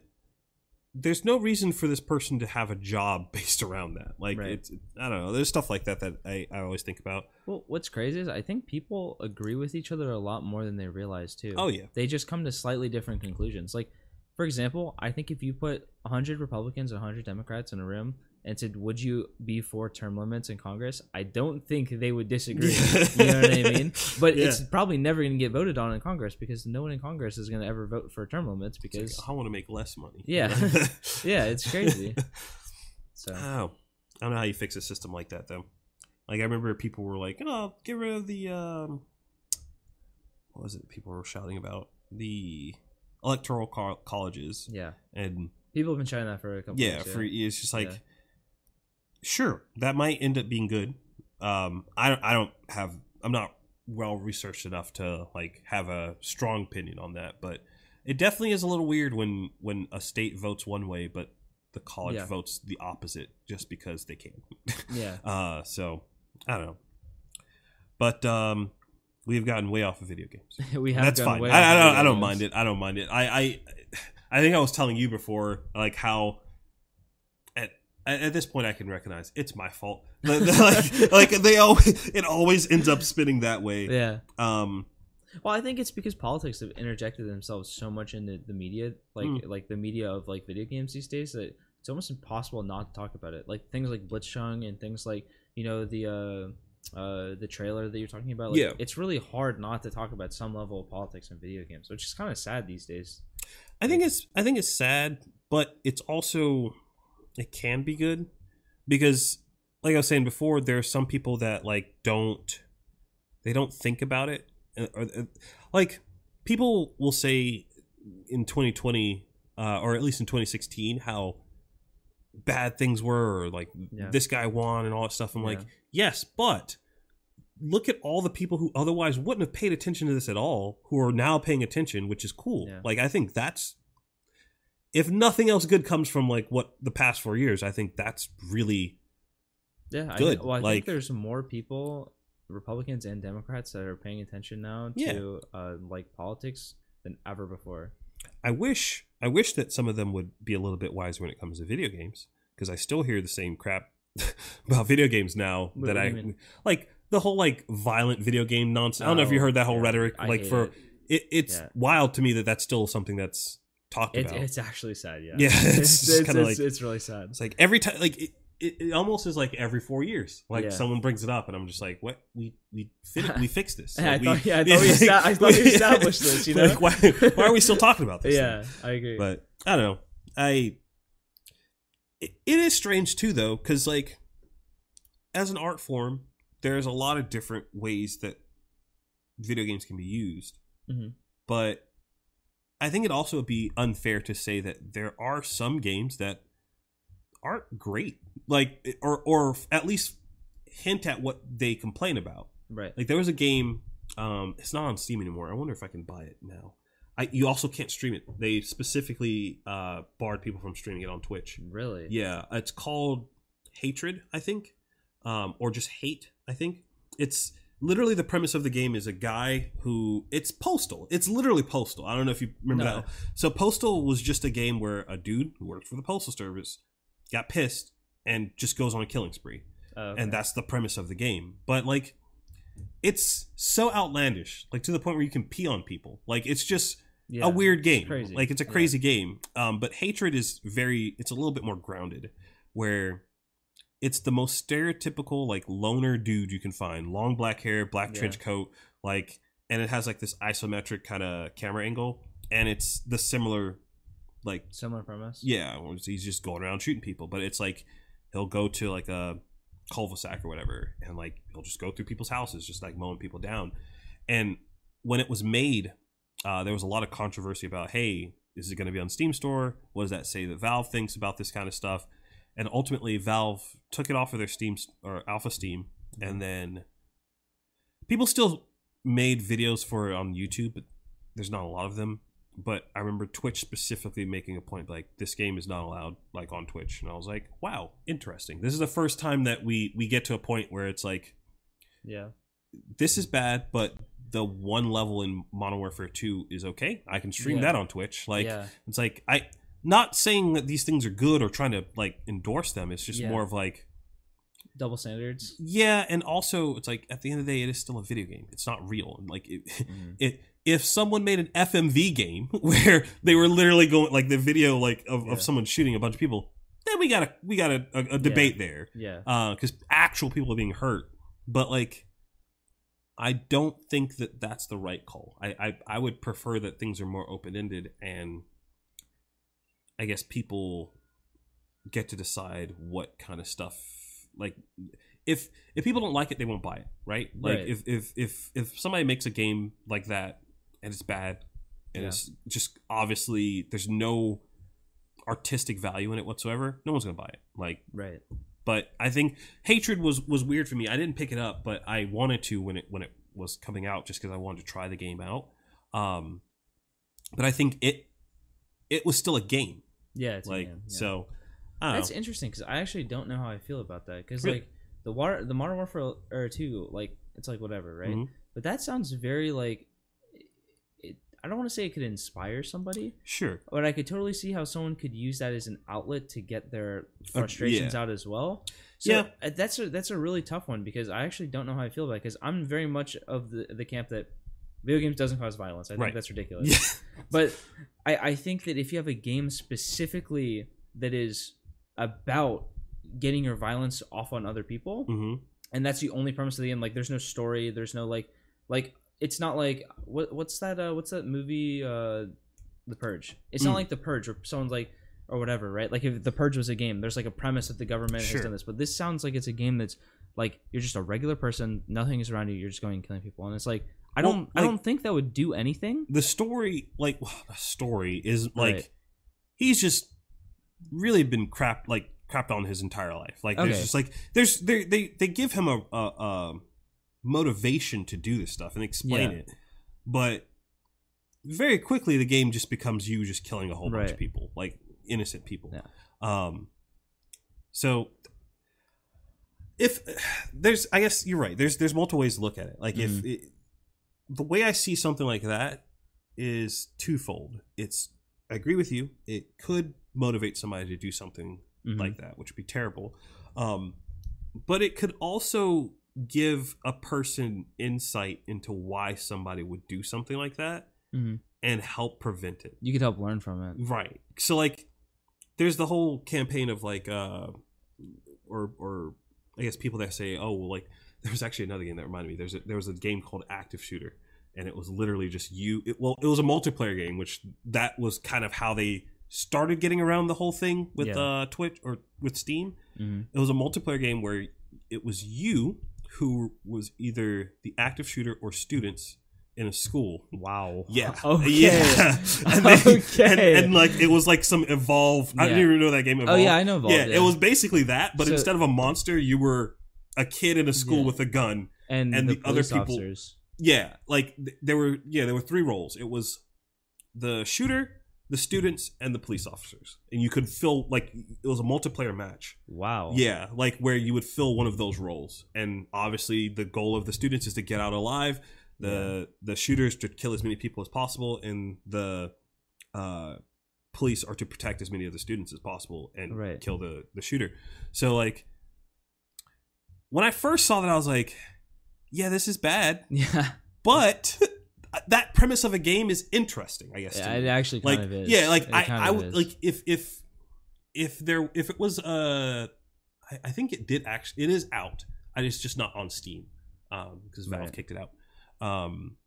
there's no reason for this person to have a job based around that. Like Right. it's I don't know. There's stuff like that that I, I always think about. Well, what's crazy is I think people agree with each other a lot more than they realize too. Oh yeah. They just come to slightly different conclusions. Like, for example, I think if you put 100 Republicans and 100 Democrats in a room and said, "Would you be for term limits in Congress?" I don't think they would disagree. you know what I mean? But it's probably never going to get voted on in Congress because no one in Congress is going to ever vote for term limits because I want to make less money. Yeah. yeah, it's crazy. So Oh, I don't know how you fix a system like that though. Like I remember people were like, "Oh, get rid of the um, what was it? People were shouting about the electoral co- colleges yeah, and people have been shouting that for a couple. yeah, years, for it's just like, Yeah. Sure, that might end up being good. Um, I don't, I don't have, I'm not well researched enough to like have a strong opinion on that, but it definitely is a little weird when when a state votes one way, but the college Yeah. votes the opposite just because they can. yeah. Uh, so I don't know, but um, we've gotten way off of video games. we have That's fine. way I, I don't. I don't games. mind it. I don't mind it. I, I, I think I was telling you before, like how at this point I can recognize it's my fault. like, like they always, it always ends up spinning that way. Yeah. Um, Well, I think it's because politics have interjected themselves so much into the media, like Mm. like the media of like video games these days that it's almost impossible not to talk about it. Like things like Blitzchung and things like you know the uh uh the trailer that you're talking about. Like, Yeah. it's really hard not to talk about some level of politics in video games, which is kind of sad these days. I think it's I think it's sad, but it's also it can be good because like I was saying before, there are some people that like don't they don't think about it. Uh, or, like people will say in 2020 uh, or at least in 2016 how bad things were or like Yeah. this guy won and all that stuff. I'm like, yes, but look at all the people who otherwise wouldn't have paid attention to this at all who are now paying attention, which is cool. Yeah. Like I think that's if nothing else good comes from like what the past four years, I think that's really Yeah, I, Good, well, I like- think there's more people, Republicans and Democrats, that are paying attention now Yeah. to uh, like politics than ever before. I wish I wish that some of them would be a little bit wiser when it comes to video games because I still hear the same crap about video games now What that I mean? like the whole like violent video game nonsense. I don't know if you Oh, heard that whole yeah. rhetoric I like for it. it. it's Yeah. wild to me that that's still something that's talked It, about. it's actually sad, yeah. Yeah, it's it's, kinda like- it's really sad. It's like every time, like it, it, it almost is like every four years, like Yeah. someone brings it up, and I'm just like, "What? We we fit, we fixed this." Yeah, I Like, we- thought- yeah, I thought we esta- I thought we established this, you know? Like, why, why are we still talking about this? Yeah, I agree. but I don't know. I it, it is strange too, though, because like as an art form, there's a lot of different ways that video games can be used, Mhm. but I think it also would be unfair to say that there are some games that aren't great, like or or at least hint at what they complain about. right. Like there was a game, um, it's not on Steam anymore. I wonder if I can buy it now. I you also can't stream it. They specifically uh, barred people from streaming it on Twitch. Really? Yeah, it's called Hatred, I think, um, or just Hate. I think it's literally the premise of the game is a guy who it's Postal. It's literally Postal. I don't know if you remember No. that. So Postal was just a game where a dude who worked for the Postal Service got pissed and just goes on a killing spree Oh, okay. and that's the premise of the game. But like, it's so outlandish, like to the point where you can pee on people. Like it's just Yeah, a weird game. crazy. Like it's a Yeah. crazy game. Um, but hatred is very. It's a little bit more grounded, where it's the most stereotypical like loner dude you can find. Long black hair, black Yeah. trench coat, like, and it has like this isometric kind of camera angle, and it's the similar, like Similar premise. yeah, he's just going around shooting people. But it's like he'll go to like a cul-de-sac or whatever, and like he'll just go through people's houses, just like mowing people down. And when it was made, uh, there was a lot of controversy about, hey, is it going to be on Steam Store? What does that say that Valve thinks about this kind of stuff? And ultimately, Valve took it off of their Steam or Alpha Steam, and then people still made videos for it on YouTube, but there's not a lot of them but I remember Twitch specifically making a point like this game is not allowed like on Twitch, and I was like, wow, interesting. This is the first time that we we get to a point where it's like Yeah. this is bad, but the one level in Modern Warfare 2 is okay. I can stream Yeah. that on Twitch. Like yeah. it's like I not saying that these things are good or trying to like endorse them. It's just Yeah. more of like Double standards. yeah, and also it's like at the end of the day, it is still a video game. It's not real. And like it, Mhm. it if someone made an FMV game where they were literally going like the video like of, Yeah. of someone shooting a bunch of people, then we got a we got a, a, a debate there Yeah. because actual people are being hurt. But like, I don't think that that's the right call. I I, I would prefer that things are more open ended and I guess people get to decide what kind of stuff like if if people don't like it they won't buy it right like Right. if if if if somebody makes a game like that and it's bad and Yeah. it's just obviously there's no artistic value in it whatsoever no one's gonna buy it like Right. but I think hatred was was weird for me. I didn't pick it up, but I wanted to when it when it was coming out, just because I wanted to try the game out. Um, but I think it it was still a game, Yeah. It's a like game, yeah. so. That's know. interesting because I actually don't know how I feel about that because Really? like the water the Modern Warfare or two like it's like whatever right Mhm. but that sounds very like it, I don't want to say it could inspire somebody Sure, but I could totally see how someone could use that as an outlet to get their frustrations out as well. So Yeah. uh, that's a that's a really tough one because I actually don't know how I feel about it because I'm very much of the the camp that video games doesn't cause violence. I think Right. that's ridiculous. yeah, But I, I think that if you have a game specifically that is about getting your violence off on other people, hmm and that's the only premise of the game, like there's no story, there's no like like it's not like what what's that uh what's that movie uh The Purge. It's Mm. not like The Purge where someone's like or whatever, right? Like if The Purge was a game, there's like a premise that the government Sure. has done this, but this sounds like it's a game that's like you're just a regular person, nothing is around you, you're just going and killing people, and it's like I don't I like- don't think that would do anything. the story like the story is like Right. he's just really been crap like crapped on his entire life. Like there's just like there's they they they give him a, a, a motivation to do this stuff and explain Yeah. it, but very quickly the game just becomes you just killing a whole bunch of people, like innocent people. Yeah. Um, so if there's, I guess you're right. There's there's multiple ways to look at it. Like if Mhm. it, the way I see something like that is twofold. It's I agree with you. It could motivate somebody to do something Mhm. like that, which would be terrible. Um, but it could also give a person insight into why somebody would do something like that Mhm. and help prevent it. You could help learn from it. Right. So like there's the whole campaign of like uh or or I guess people that say, "Oh, well like there was actually another game that reminded me. There's a, there was a game called Active Shooter and it was literally just you it, well it was a multiplayer game which that was kind of how they started getting around the whole thing with Yeah. uh Twitch or with Steam. hmm It was a multiplayer game where it was you who was either the active shooter or students in a school Wow. yeah. Okay. Yeah. And, Okay. and, and like it was like some evolve. I didn't even know that game Oh yeah, I know. Evolved, yeah, it was basically that, but So- instead of a monster, you were a kid in a school Yeah. with a gun. and, and the, the other people- officers. Yeah, like th- there were yeah there were three roles. It was the shooter, the students, and the police officers, and you could fill like it was a multiplayer match. Wow. Yeah, like where you would fill one of those roles, and obviously the goal of the students is to get out alive. The the shooters to kill as many people as possible, and the uh, police are to protect as many of the students as possible and Right. kill the the shooter. So like when I first saw that, I was like, yeah, this is bad, Yeah. but that premise of a game is interesting. I guess. Yeah, it actually like kind of is. yeah like It i i would like if if if there if it was uh I, I think it did actually it is out I it's just not on steam um because valve Right. kicked it out um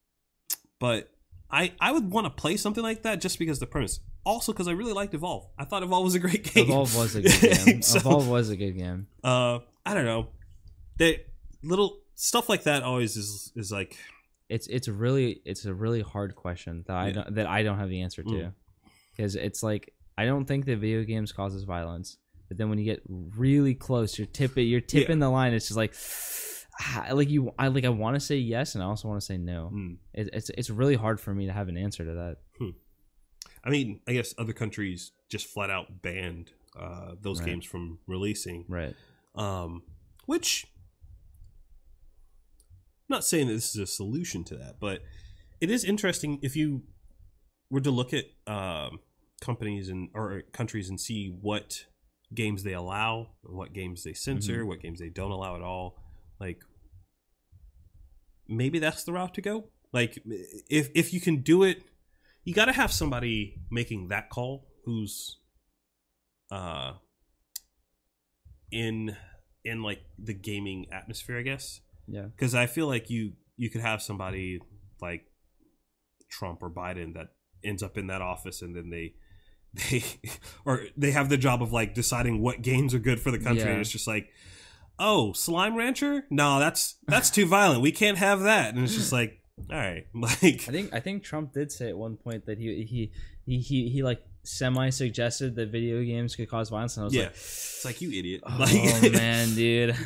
but i i would want to play something like that just because the premise also because i really liked evolve i thought evolve was a great game Evolve was a good game. So- Evolve was a good game. uh i don't know they little stuff like that always is is like It's it's really it's a really hard question that I Yeah. don't that I don't have the answer to Mm. because it's like I don't think that video games causes violence, but then when you get really close, you're tipping you're tipping the line. It's just like ah, like you I like I want to say yes and I also want to say no. hmm. It, it's it's really hard for me to have an answer to that. i mean i guess other countries just flat out banned uh those Right. games from releasing Right. um, which not saying that this is a solution to that, but it is interesting if you were to look at um, companies and or countries and see what games they allow, what games they censor, what games they don't allow at all. Like maybe that's the route to go. Like if if you can do it, you got to have somebody making that call who's uh in in like the gaming atmosphere, I guess. Yeah. Because I feel like you you could have somebody like Trump or Biden that ends up in that office and then they they or they have the job of like deciding what games are good for the country. Yeah. and it's just like oh slime rancher? No that's that's too violent. We can't have that. And it's just like all right like I think I think Trump did say at one point that he he he he, he like semi suggested that video games could cause violence, and I was yeah. like, it's like you idiot. Oh like man, dude,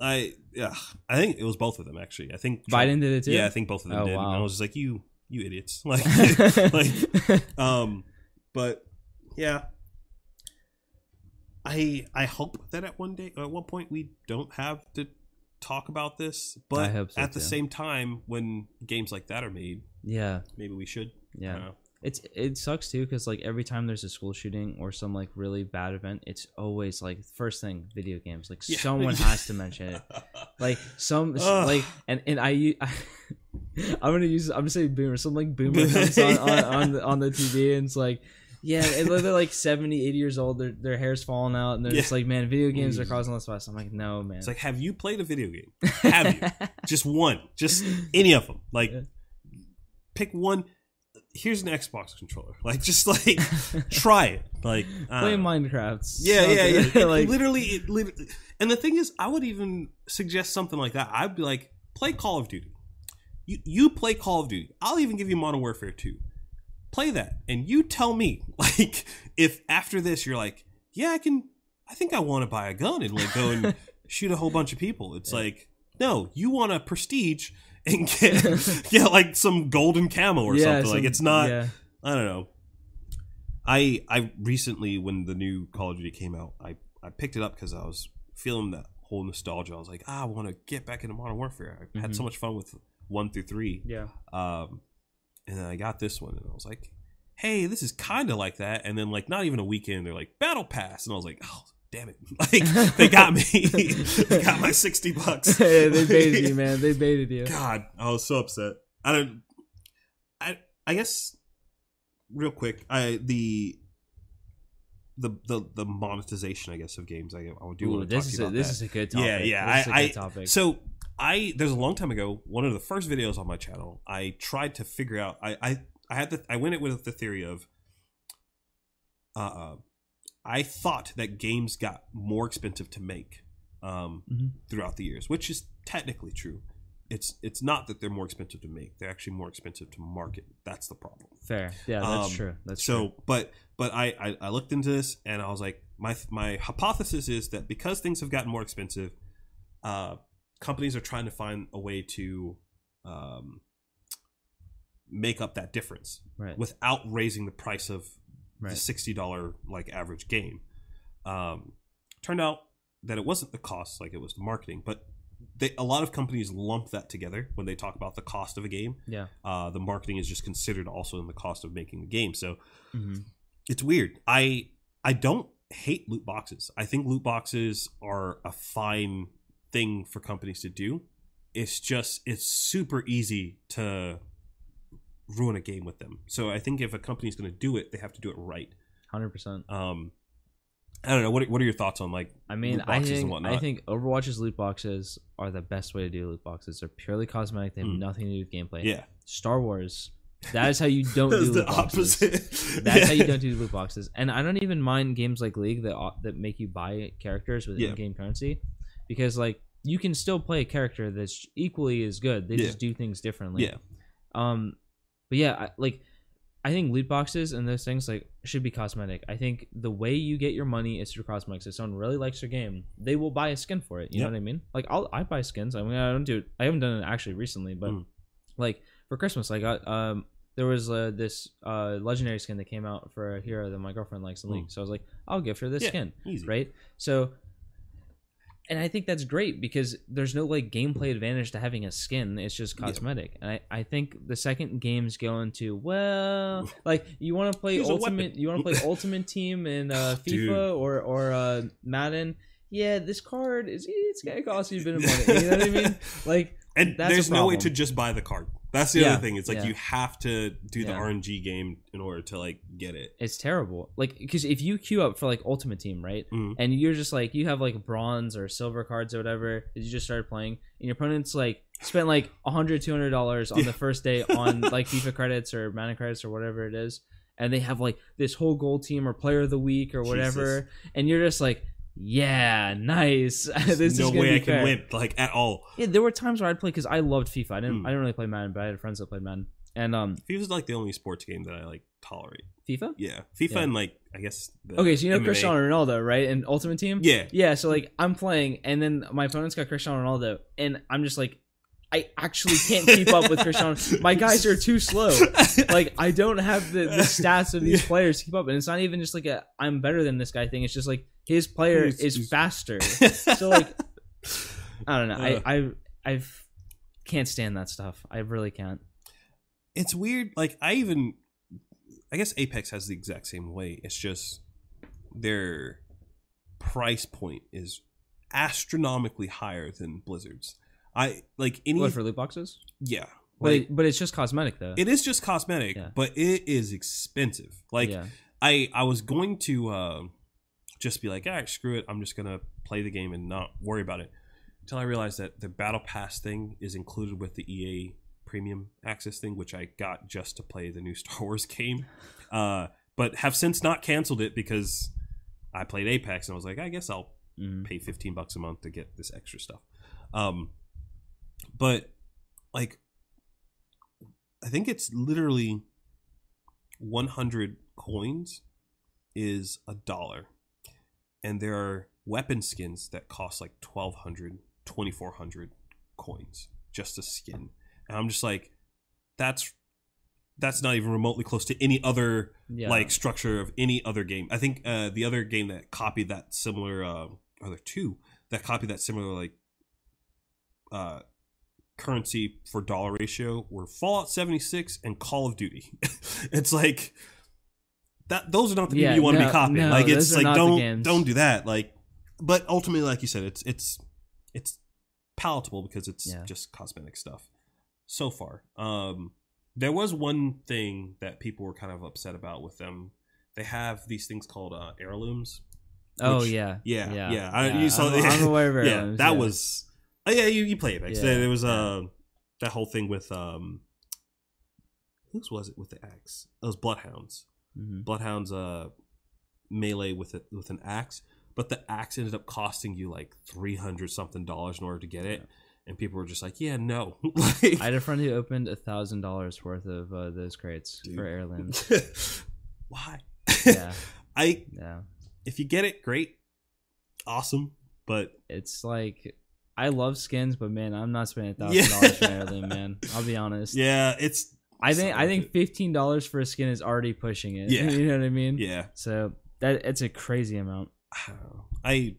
i yeah i think it was both of them actually. I think Trump- Biden did it too. yeah i think both of them Oh, did. And i was just like you you idiots. Like like um but yeah. I i hope that at one day at one point we don't have to talk about this but so, at the too. same time when games like that are made yeah, maybe we should. Yeah. It's it sucks too because like every time there's a school shooting or some like really bad event, it's always like first thing video games. Like Yeah. someone has to mention it. Like some Ugh. like and and I, I'm gonna use I'm gonna say boomer. Some like boomer comes on on on the, on the TV and it's like. Yeah, and they're like 70, 80 years old. Their their hair's falling out, and they're just like, "Man, video games are causing less violence." I'm like, "No, man." it's like have you played a video game have you just one just any of them like Yeah. pick one here's an xbox controller. Like just like try it. Like I play don't. Minecraft. yeah yeah yeah. It like literally it literally and the thing is i would even suggest something like that. I'd be like play call of duty. You you play call of duty. I'll even give you modern warfare 2 play that and you tell me like if after this you're like yeah i can i think i want to buy a gun and like go and shoot a whole bunch of people. It's like no you want a prestige and get get like some golden camo or Yeah, something like it's not Yeah. I don't know. I I recently when the new Call of Duty came out, I I picked it up because I was feeling that whole nostalgia. I was like, ah, I want to get back into Modern Warfare. I had so Mhm. much fun with one through three. Yeah. Um, and then I got this one, and I was like, hey, this is kind of like that. And then like not even a weekend, they're like Battle Pass, and I was like, oh. Damn it! Like they got me. they got my sixty bucks. they baited you, man. They baited you. God, I was so upset. I don't. I I guess real quick, I the the the the monetization, I guess, of games. I I would do Ooh, want to talk this to is you a, about this that. is a good topic. Yeah, yeah. This is a I, good I topic. so I there's a long time ago. One of the first videos on my channel, I tried to figure out. I I I had the I went it with the theory of. Uh, uh, I thought that games got more expensive to make um, Mhm. throughout the years, which is technically true. It's it's not that they're more expensive to make; they're actually more expensive to market. That's the problem. fair. Yeah, that's Um, true. That's so, true. but but I, I I looked into this and I was like, my my hypothesis is that because things have gotten more expensive, uh, companies are trying to find a way to um, make up that difference Right. without raising the price of the sixty dollar like average game. Um, turned out that it wasn't the cost, like it was the marketing, but they, a lot of companies lump that together when they talk about the cost of a game. Yeah. Uh, the marketing is just considered also in the cost of making the game. So hmm it's weird. I I don't hate loot boxes. I think loot boxes are a fine thing for companies to do. It's just it's super easy to ruin a game with them. So I think if a company's going to do it, they have to do it right. Hundred percent. Um, I don't know. What are, what are your thoughts on like? I mean, loot I boxes and think I think Overwatch's loot boxes are the best way to do loot boxes. They're purely cosmetic. They have Mm. nothing to do with gameplay. Yeah, Star Wars. That is how you don't do the loot boxes. opposite. That's Yeah. how you don't do loot boxes. And I don't even mind games like League that that make you buy characters with Yeah. in-game currency, because like you can still play a character that's equally as good. They Yeah. just do things differently. Yeah. Um, but yeah, I, like I think loot boxes and those things like should be cosmetic. I think the way you get your money is through cosmetics. If someone really likes your game, they will buy a skin for it. You know what I mean? Like I'll I buy skins. I mean I don't do it. I haven't done it actually recently, but Mm. like for Christmas I got um there was uh, this uh legendary skin that came out for a hero that my girlfriend likes in Mm. So I was like, I'll gift her this Yeah. skin Easy. right? So and I think that's great because there's no like gameplay advantage to having a skin. It's just Yeah. cosmetic. And I, I think the second game's going to well, like you want to play Here's ultimate, you want to play Ultimate Team in uh, Dude. FIFA or or uh, Madden. Yeah, this card is it's gonna cost you a bit of money. You know what I mean? Like And there's no way to just buy the card. That's the Yeah, other thing. It's like yeah. you have to do the Yeah. RNG game in order to like get it. it's terrible. Like because if you queue up for like Ultimate Team, right? Mhm. and you're just like you have like bronze or silver cards or whatever you just started playing and your opponent's like spent like 100 200 dollars on the first day on like fifa credits or mana credits or whatever it is and they have like this whole gold team or player of the week or whatever and you're just like yeah nice this There's is no way I can fair. win like at all. yeah there were times where i'd play because i loved fifa i didn't Mm. i didn't really play madden but i had friends that played madden and um FIFA's like the only sports game that I like tolerate. fifa Yeah, FIFA Yeah. and like I guess. The okay so you know MMA. cristiano ronaldo right and ultimate team Yeah, Yeah, so like I'm playing, and then my opponent's got Cristiano Ronaldo, and I'm just like, I actually can't keep up with Cristiano. My guys are too slow. Like I don't have the, the stats of these players to keep up, and it's not even just like a I'm better than this guy thing. It's just like his player He's- is he's- faster. So like, I don't know. Uh. I I I can't stand that stuff. I really can't. it's weird. Like I even, I guess Apex has the exact same way. It's just their price point is astronomically higher than Blizzard's. I like any. What for loot boxes? yeah, But like it, but it's just cosmetic though. it is just cosmetic, Yeah. but it is expensive. Like yeah. I I was going to uh, just be like, all right, screw it. I'm just gonna play the game and not worry about it. Until I realized that the battle pass thing is included with the EA premium access thing, which I got just to play the new Star Wars game. Uh, but have since not canceled it because I played Apex and I was like, I guess I'll Mhm. pay 15 bucks a month to get this extra stuff. Um, but like, I think it's literally 100 coins is a dollar. And there are weapon skins that cost like 1200, 2400 coins just a skin. And I'm just like, that's that's not even remotely close to any other Yeah. like structure of any other game. I think uh, the other game that copied that similar, uh, or there two that copied that similar like uh, currency for dollar ratio were Fallout seventy six and Call of Duty. it's like that; those are not the people Yeah, you want to no, be copying. no, like it's like don't don't do that. Like, but ultimately, like you said, it's it's it's palatable because it's Yeah. just cosmetic stuff. So far, um, there was one thing that people were kind of upset about with them. They have these things called uh, heirlooms. oh which- yeah. Yeah, yeah. Yeah. I, Yeah, you saw, I'm- I'm aware of yeah, heirlooms, that yeah. was. Oh yeah, you you play Apex. Yeah, There was uh, that whole thing with um, whose was it with the axe? It was Bloodhounds. Hmm Bloodhounds uh, melee with it with an axe, but the axe ended up costing you like three hundred something dollars in order to get it, and people were just like, "Yeah, no." like, I had a friend who opened a thousand dollars worth of uh, those crates Dude. for heirlooms. Why? Yeah, I yeah. if you get it, great, awesome, but It's like I love skins, but man, I'm not spending a thousand dollars for an heirloom, man. I'll be honest. yeah, it's I think I think fifteen dollars for a skin is already pushing it. Yeah. you know what I mean. yeah. So that it's a crazy amount. I don't know. I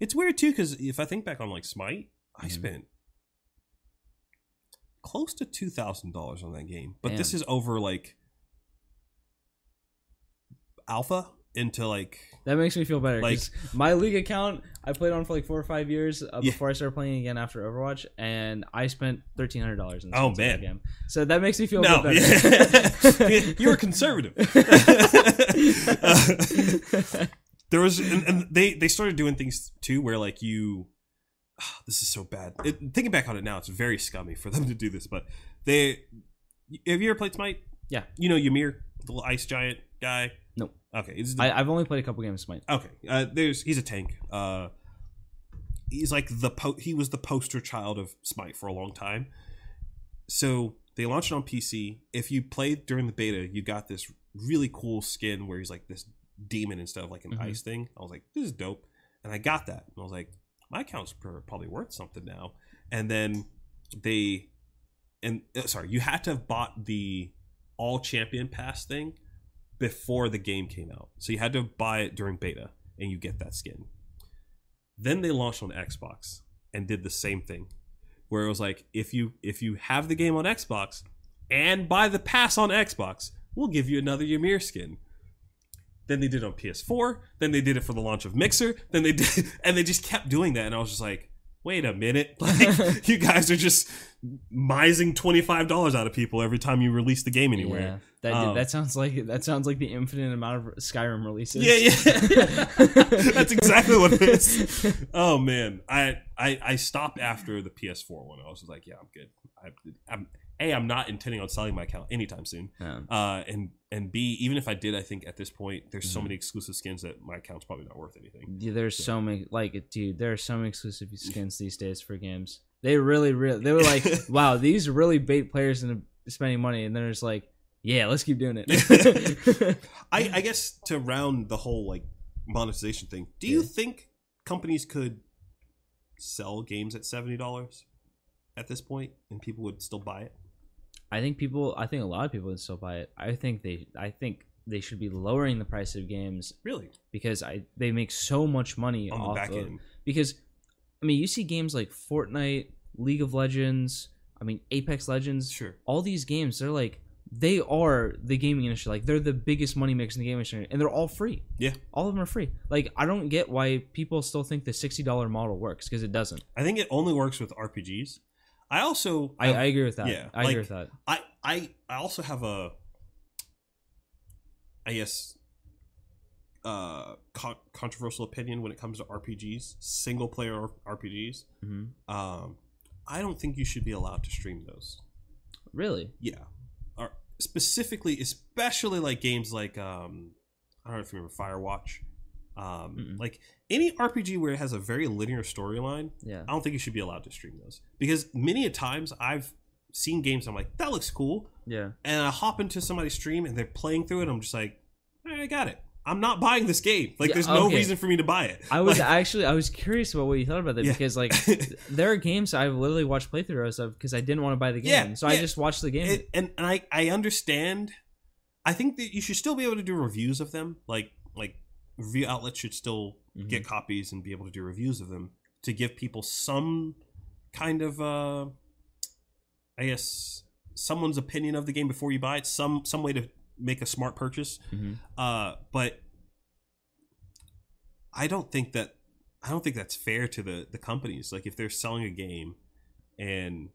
it's weird too because if I think back on like Smite, I Mhm. spent close to two thousand dollars on that game, but this is over like alpha into like That makes me feel better. Like- my league account, I played on for like four or five years uh, Yeah. before I started playing again after Overwatch, and I spent thirteen hundred dollars in Oh, in that man. game. So that makes me feel no, better. yeah. you were conservative. there was and, and they they started doing things too where like you this is so bad it, thinking back on it now it's very scummy for them to do this but they have you ever played smite Yeah. you know ymir the little ice giant guy. Okay he's I, I've only played a couple games of Smite. okay uh, there's he's a tank uh he's like the po- he was the poster child of smite for a long time. So they launched it on pc if you played during the beta you got this really cool skin where he's like this demon instead of like an Mhm. ice thing. I was like this is dope. And i got that and i was like my account's probably worth something now. And then they and uh, sorry you had to have bought the all champion pass thing before the game came out so you had to buy it during beta and you get that skin Then they launched on Xbox and did the same thing, where it was like if you if you have the game on Xbox and buy the pass on Xbox, we'll give you another Ymir skin. Then they did it on PS4. Then they did it for the launch of Mixer. Then they did, and they just kept doing that. And I was just like, wait a minute, like you guys are just mising twenty five dollars out of people every time you release the game anywhere. Yeah, that Um, that sounds like that sounds like the infinite amount of Skyrim releases. Yeah, yeah. That's exactly what it is. Oh man, I, I I stopped after the PS4 one. I was like, yeah, I'm good. I, I'm a. I'm not intending on selling my account anytime soon. Yeah. Uh, and and B, even if I did, I think at this point there's so Mhm. many exclusive skins that my account's probably not worth anything. Yeah, there's so many like dude there are so many exclusive skins these days for games they really really they were like wow these really bait players into spending money and then it's like yeah let's keep doing it I, I guess to round the whole like monetization thing, do you Yeah. think companies could sell games at seventy dollars at this point and people would still buy it? I think people i think a lot of people would still buy it i think they i think they should be lowering the price of games Really? because i they make so much money On the off back of end. because i mean you see games like fortnite league of legends i mean apex legends Sure. all these games they're like they are the gaming industry like they're the biggest money makers in the gaming industry and they're all free Yeah. all of them are free like i don't get why people still think the $60 model works because it doesn't I think it only works with RPGs. I also I, I agree with that yeah, i agree with that I, I I also have a I guess uh con- controversial opinion when it comes to RPGs, single player RPGs. hmm Um I don't think you should be allowed to stream those. really Yeah. Or specifically especially like games like um I don't know if you remember Firewatch. Um Mm-mm. like any RPG where it has a very linear storyline, yeah I don't think you should be allowed to stream those because many a times I've seen games I'm like that looks cool, yeah and I hop into somebody's stream and they're playing through it. I'm just like, "All right, I got it. I'm not buying this game. Like, Yeah, there's no okay. reason for me to buy it. i was Like- actually i was curious about what you thought about that Yeah. because like there are games i've literally watched playthroughs of because i didn't want to buy the game Yeah, so i yeah. just watched the game it, and and I I understand. I think that you should still be able to do reviews of them. Like like review outlets should still Mhm. get copies and be able to do reviews of them to give people some kind of uh I guess someone's opinion of the game before you buy it. Some some way to make a smart purchase. Mhm. Uh, but I don't think that I don't think that's fair to the the companies. Like if they're selling a game and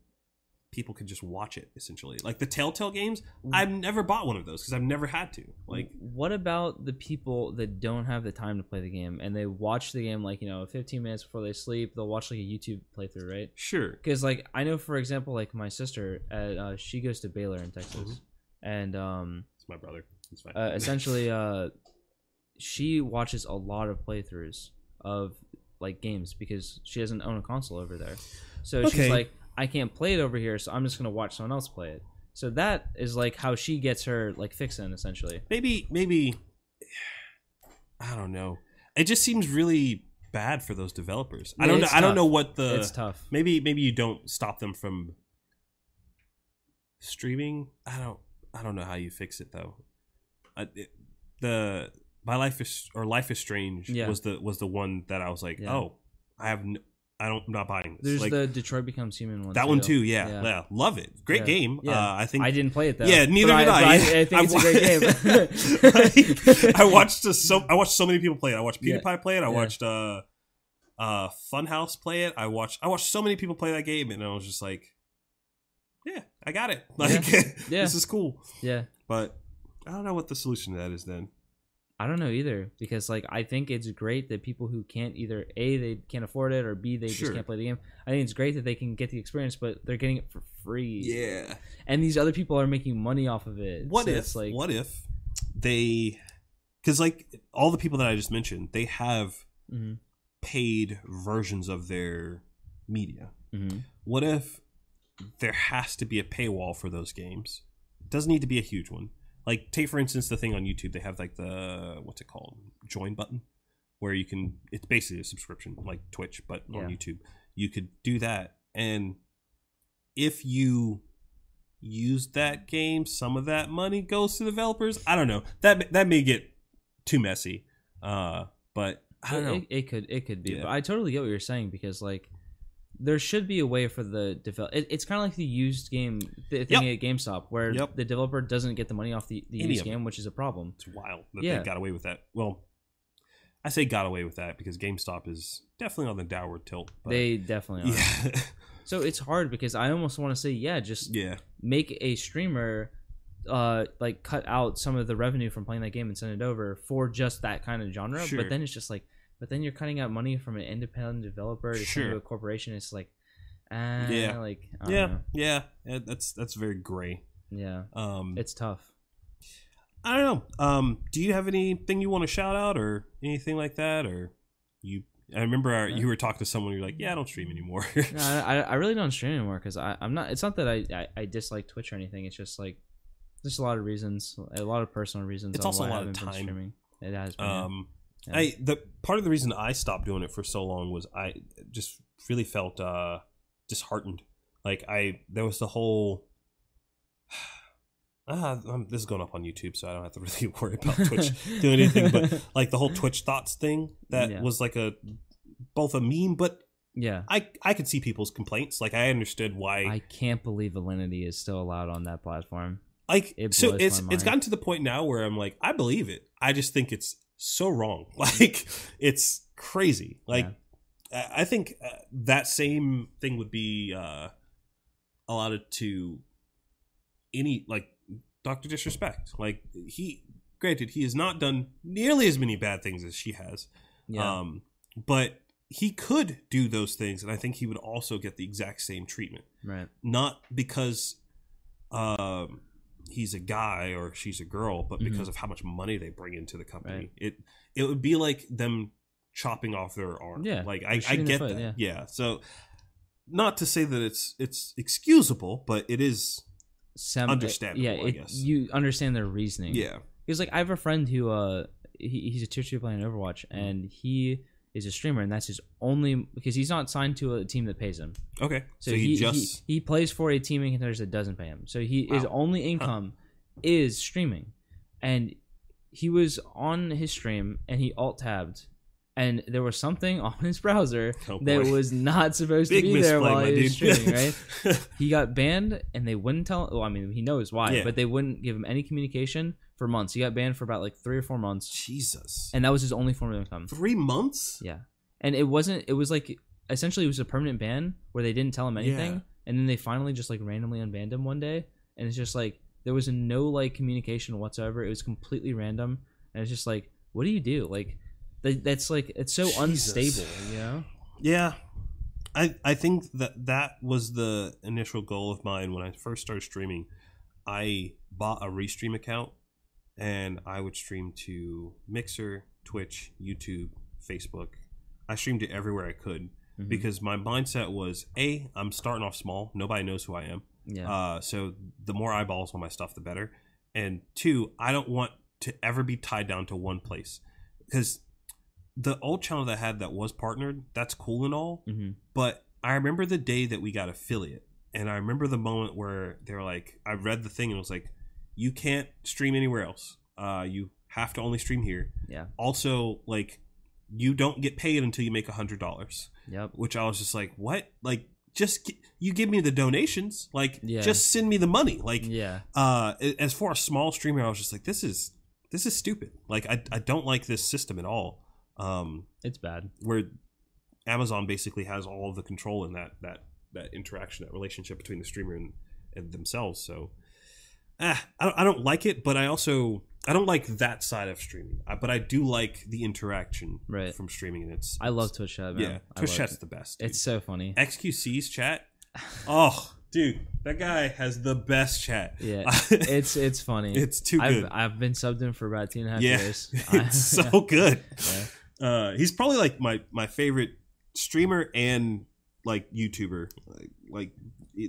people can just watch it essentially. Like the Telltale games, I've never bought one of those because I've never had to. Like what about the people that don't have the time to play the game and they watch the game like you know 15 minutes before they sleep they'll watch like a youtube playthrough right sure. because like i know for example like my sister at, uh, she goes to baylor in texas Mhm. and um It's my brother. It's fine. uh, essentially uh she watches a lot of playthroughs of like games because she doesn't own a console over there so Okay. she's like i can't play it over here so i'm just gonna watch someone else play it so that is like how she gets her like fix in essentially maybe maybe I don't know. It just seems really bad for those developers. I don't know. it's I don't know what the it's tough maybe maybe you don't stop them from streaming i don't i don't know how you fix it though I, it, the my life is or life is strange Yeah. was the was the one that i was like Yeah. oh i have n- i don't i'm not buying this There's like the Detroit Becomes Human one. that one too yeah, Yeah. yeah love it great Yeah. game Yeah. uh, i think I didn't play it though. yeah, neither did I. but I, I think it's a great game. Like, I watched a, so I watched so many people play it. I watched. PewDiePie play it. I watched uh, uh, Funhouse play it. I watched I watched so many people play that game, and I was just like, yeah, I got it. Like, Yeah. this is cool. yeah, But I don't know what the solution to that is. Then I don't know either because like I think it's great that people who can't either a they can't afford it or b they Sure. just can't play the game. I think it's great that they can get the experience, but they're getting it for free. yeah. and these other people are making money off of it. What So if? it's like what if they? Because like all the people that I just mentioned, they have Mhm, paid versions of their media. mhm. What if there has to be a paywall for those games? It doesn't need to be a huge one. Like take for instance the thing on YouTube. They have like the what's it called join button, where you can. It's basically a subscription like Twitch, but on YouTube. You could do that, and if you use that game, some of that money goes to developers. I don't know. That that may get too messy, uh, but I don't know. It, it could it could be, Yeah. but I totally get what you're saying because like there should be a way for the develop. It, it's kind of like the used game th- thing at GameStop, where Yep. the developer doesn't get the money off the, the Any used it. game, which is a problem. It's wild that Yeah. they got away with that. Well, I say got away with that because GameStop is definitely on the downward tilt. They definitely are. yeah, So it's hard because I almost want to say, yeah, just yeah, make a streamer uh like cut out some of the revenue from playing that game and send it over for just that kind of genre Sure. but then it's just like but then you're cutting out money from an independent developer to Sure. a corporation it's like uh, Yeah. like yeah, know. yeah. Uh, That's that's very gray. yeah Um, it's tough I don't know. Um, do you have anything you want to shout out or anything like that, or you? I remember our, you were talking to someone. You're like, yeah, I don't stream anymore. no, I, I really don't stream anymore because I'm not it's not that I, I I dislike Twitch or anything it's just like there's a lot of reasons a lot of personal reasons It's also a lot of time. streaming it has been um, Yeah. I the part of the reason I stopped doing it for so long was I just really felt uh disheartened. Like I there was the whole. Ah, um, this is going up on YouTube, so I don't have to really worry about Twitch doing anything. But like the whole Twitch thoughts thing, that Yeah. was like a both a meme, but yeah I I could see people's complaints. Like I understood why. I can't believe Alinity is still allowed on that platform. like it so it's it's gotten to the point now where I'm like I believe it. I just think it's so wrong. Like it's crazy. Like I I think uh, that same thing would be uh allotted to any like Doctor Disrespect. Like he, granted, he has not done nearly as many bad things as she has. Yeah, Um, but he could do those things, and I think he would also get the exact same treatment. right. Not because um, he's a guy or she's a girl, but because of how much money they bring into the company. Right. It it would be like them chopping off their arm. Yeah, like I, I get foot, that. yeah. yeah, so. Not to say that it's it's excusable, but it is Understandable, Yeah, I it, guess. you understand their reasoning. yeah. because like I have a friend who uh he, he's a tier two playing Overwatch Mm-hmm. and he is a streamer and that's his only because he's not signed to a team that pays him. Okay. So, So, he, he, he just he plays for a team in contenders that doesn't pay him. So he his only income is streaming, and he was on his stream and he alt tabbed. And there was something on his browser Oh, that was not supposed to be there while he was dude. streaming, right? he got banned and they wouldn't tell well i mean he knows why Yeah. but they wouldn't give him any communication for months he got banned for about like three or four months Jesus. and that was his only form of income Three months? yeah and it wasn't it was like essentially it was a permanent ban where they didn't tell him anything Yeah. and then they finally just like randomly unbanned him one day and it's just like there was no like communication whatsoever it was completely random and it's just like what do you do like that, that's like it's so Jesus. unstable you know Yeah. I I think that that was the initial goal of mine when I first started streaming. I bought a restream account and I would stream to Mixer, Twitch, YouTube, Facebook. I streamed it everywhere I could Mhm. because my mindset was A, I'm starting off small. Nobody knows who I am. yeah Uh, so the more eyeballs on my stuff, the better. And two, I don't want to ever be tied down to one place because the old channel that I had that was partnered, that's cool and all. hmm But I remember the day that we got affiliate, and I remember the moment where they're like, I read the thing and it was like, you can't stream anywhere else. Uh, you have to only stream here. yeah Also, like, you don't get paid until you make a hundred dollars yep which I was just like, what? Like, just you give me the donations, like, Yeah. just send me the money. Like, yeah uh, as for a small streamer, I was just like, this is this is stupid. Like, I I don't like this system at all. Um, it's bad where Amazon basically has all of the control in that that that interaction, that relationship between the streamer and, and themselves. So, ah, I don't, I don't like it, but I also I don't like that side of streaming. I, but I do like the interaction Right. from streaming, and it's I love Twitch chat, man. yeah, I Twitch chat's it. the best. dude. It's so funny. XQC's chat. Oh, dude, that guy has the best chat. Yeah, it's it's funny. it's too I've good. I've been subbed in for about two and a half yeah, years. it's so good. Yeah. Uh, he's probably like my my favorite streamer and like YouTuber. Like, like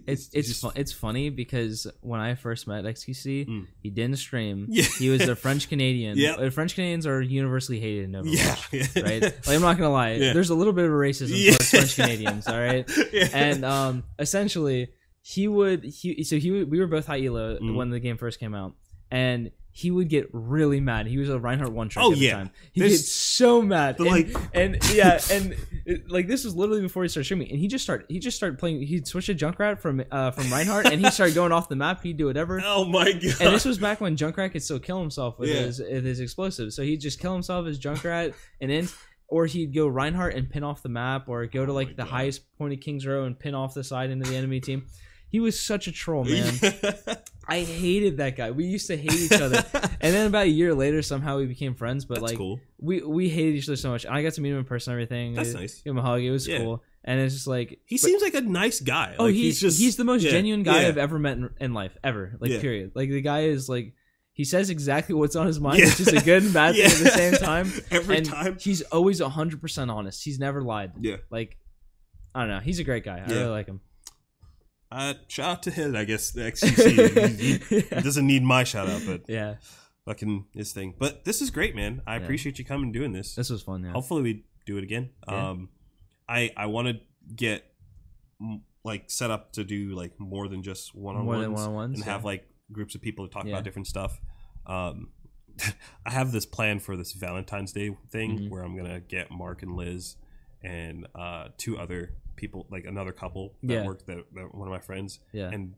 It's it's just fu- it's funny because when I first met XQC, Mm. he didn't stream. Yeah. He was a French Canadian. Yep. Uh, French Canadians are universally hated in Overwatch. yeah, Right, like, I'm not gonna lie. Yeah. There's a little bit of racism Yeah. towards French Canadians. All right, Yeah. and um, essentially he would he so he we were both high elo Mhm. when the game first came out, and he would get really mad. He was a Reinhardt one trick Oh, at the yeah. time. He There's- gets so mad. And, like- and yeah, and it, like this was literally before he started streaming, and he just started he just started playing. He'd switch to Junkrat from uh, from Reinhardt, and he started going off the map. He'd do whatever. Oh my god! And this was back when Junkrat could still kill himself with Yeah. his with his explosives. So he'd just kill himself as Junkrat and int, or he'd go Reinhardt and pin off the map, or go to Oh like my the God. highest point of King's Row and pin off the side into the enemy team. He was such a troll, man. I hated that guy. We used to hate each other. And then about a year later, somehow we became friends. But That's like cool. we we hated each other so much. I got to meet him in person, and everything. That's I- nice. Give him a hug. It was Yeah. cool. And it's just like He but- seems like a nice guy. Oh, like, he's he's just he's the most yeah, genuine guy yeah. I've ever met in, in life, ever. Like Yeah. period. Like the guy is like he says exactly what's on his mind, Yeah. which is a good and bad thing at the same time. Every and time. he's always hundred percent honest. He's never lied. Yeah. Like I don't know. He's a great guy. I really like him. Uh, shout out to him. I guess the XQC. he, he- he doesn't need my shout out, but yeah, fucking his thing. But this is great, man. I Yeah. appreciate you coming and doing this. this was fun. Yeah. Hopefully we do it again. Yeah. Um, I I want to get like set up to do like more than just one on More than ones one-on-ones, and yeah. have like groups of people to talk Yeah. about different stuff. Um, I have this plan for this Valentine's Day thing Mhm. where I'm gonna get Mark and Liz and uh, two other people, like another couple that Yeah. work that, that one of my friends, Yeah. and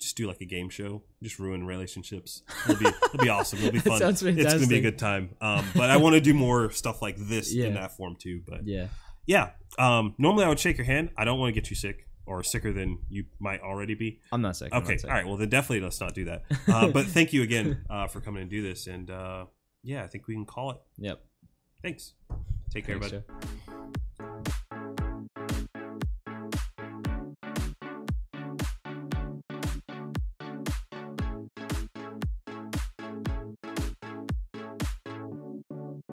just do like a game show, just ruin relationships. It'll be it'll be awesome. It'll be That fun. sounds It's gonna be a fantastic. good time. Um, but I want to do more stuff like this Yeah. in that form too. But yeah. yeah, um, normally I would shake your hand. I don't want to get you sick or sicker than you might already be. I'm not sick. I'm Okay, not sick. all right. Well, then definitely let's not do that. Uh, but thank you again uh, for coming and do this. And uh, yeah, I think we can call it. Yep. Thanks. Take care, Thanks, bud. Joe.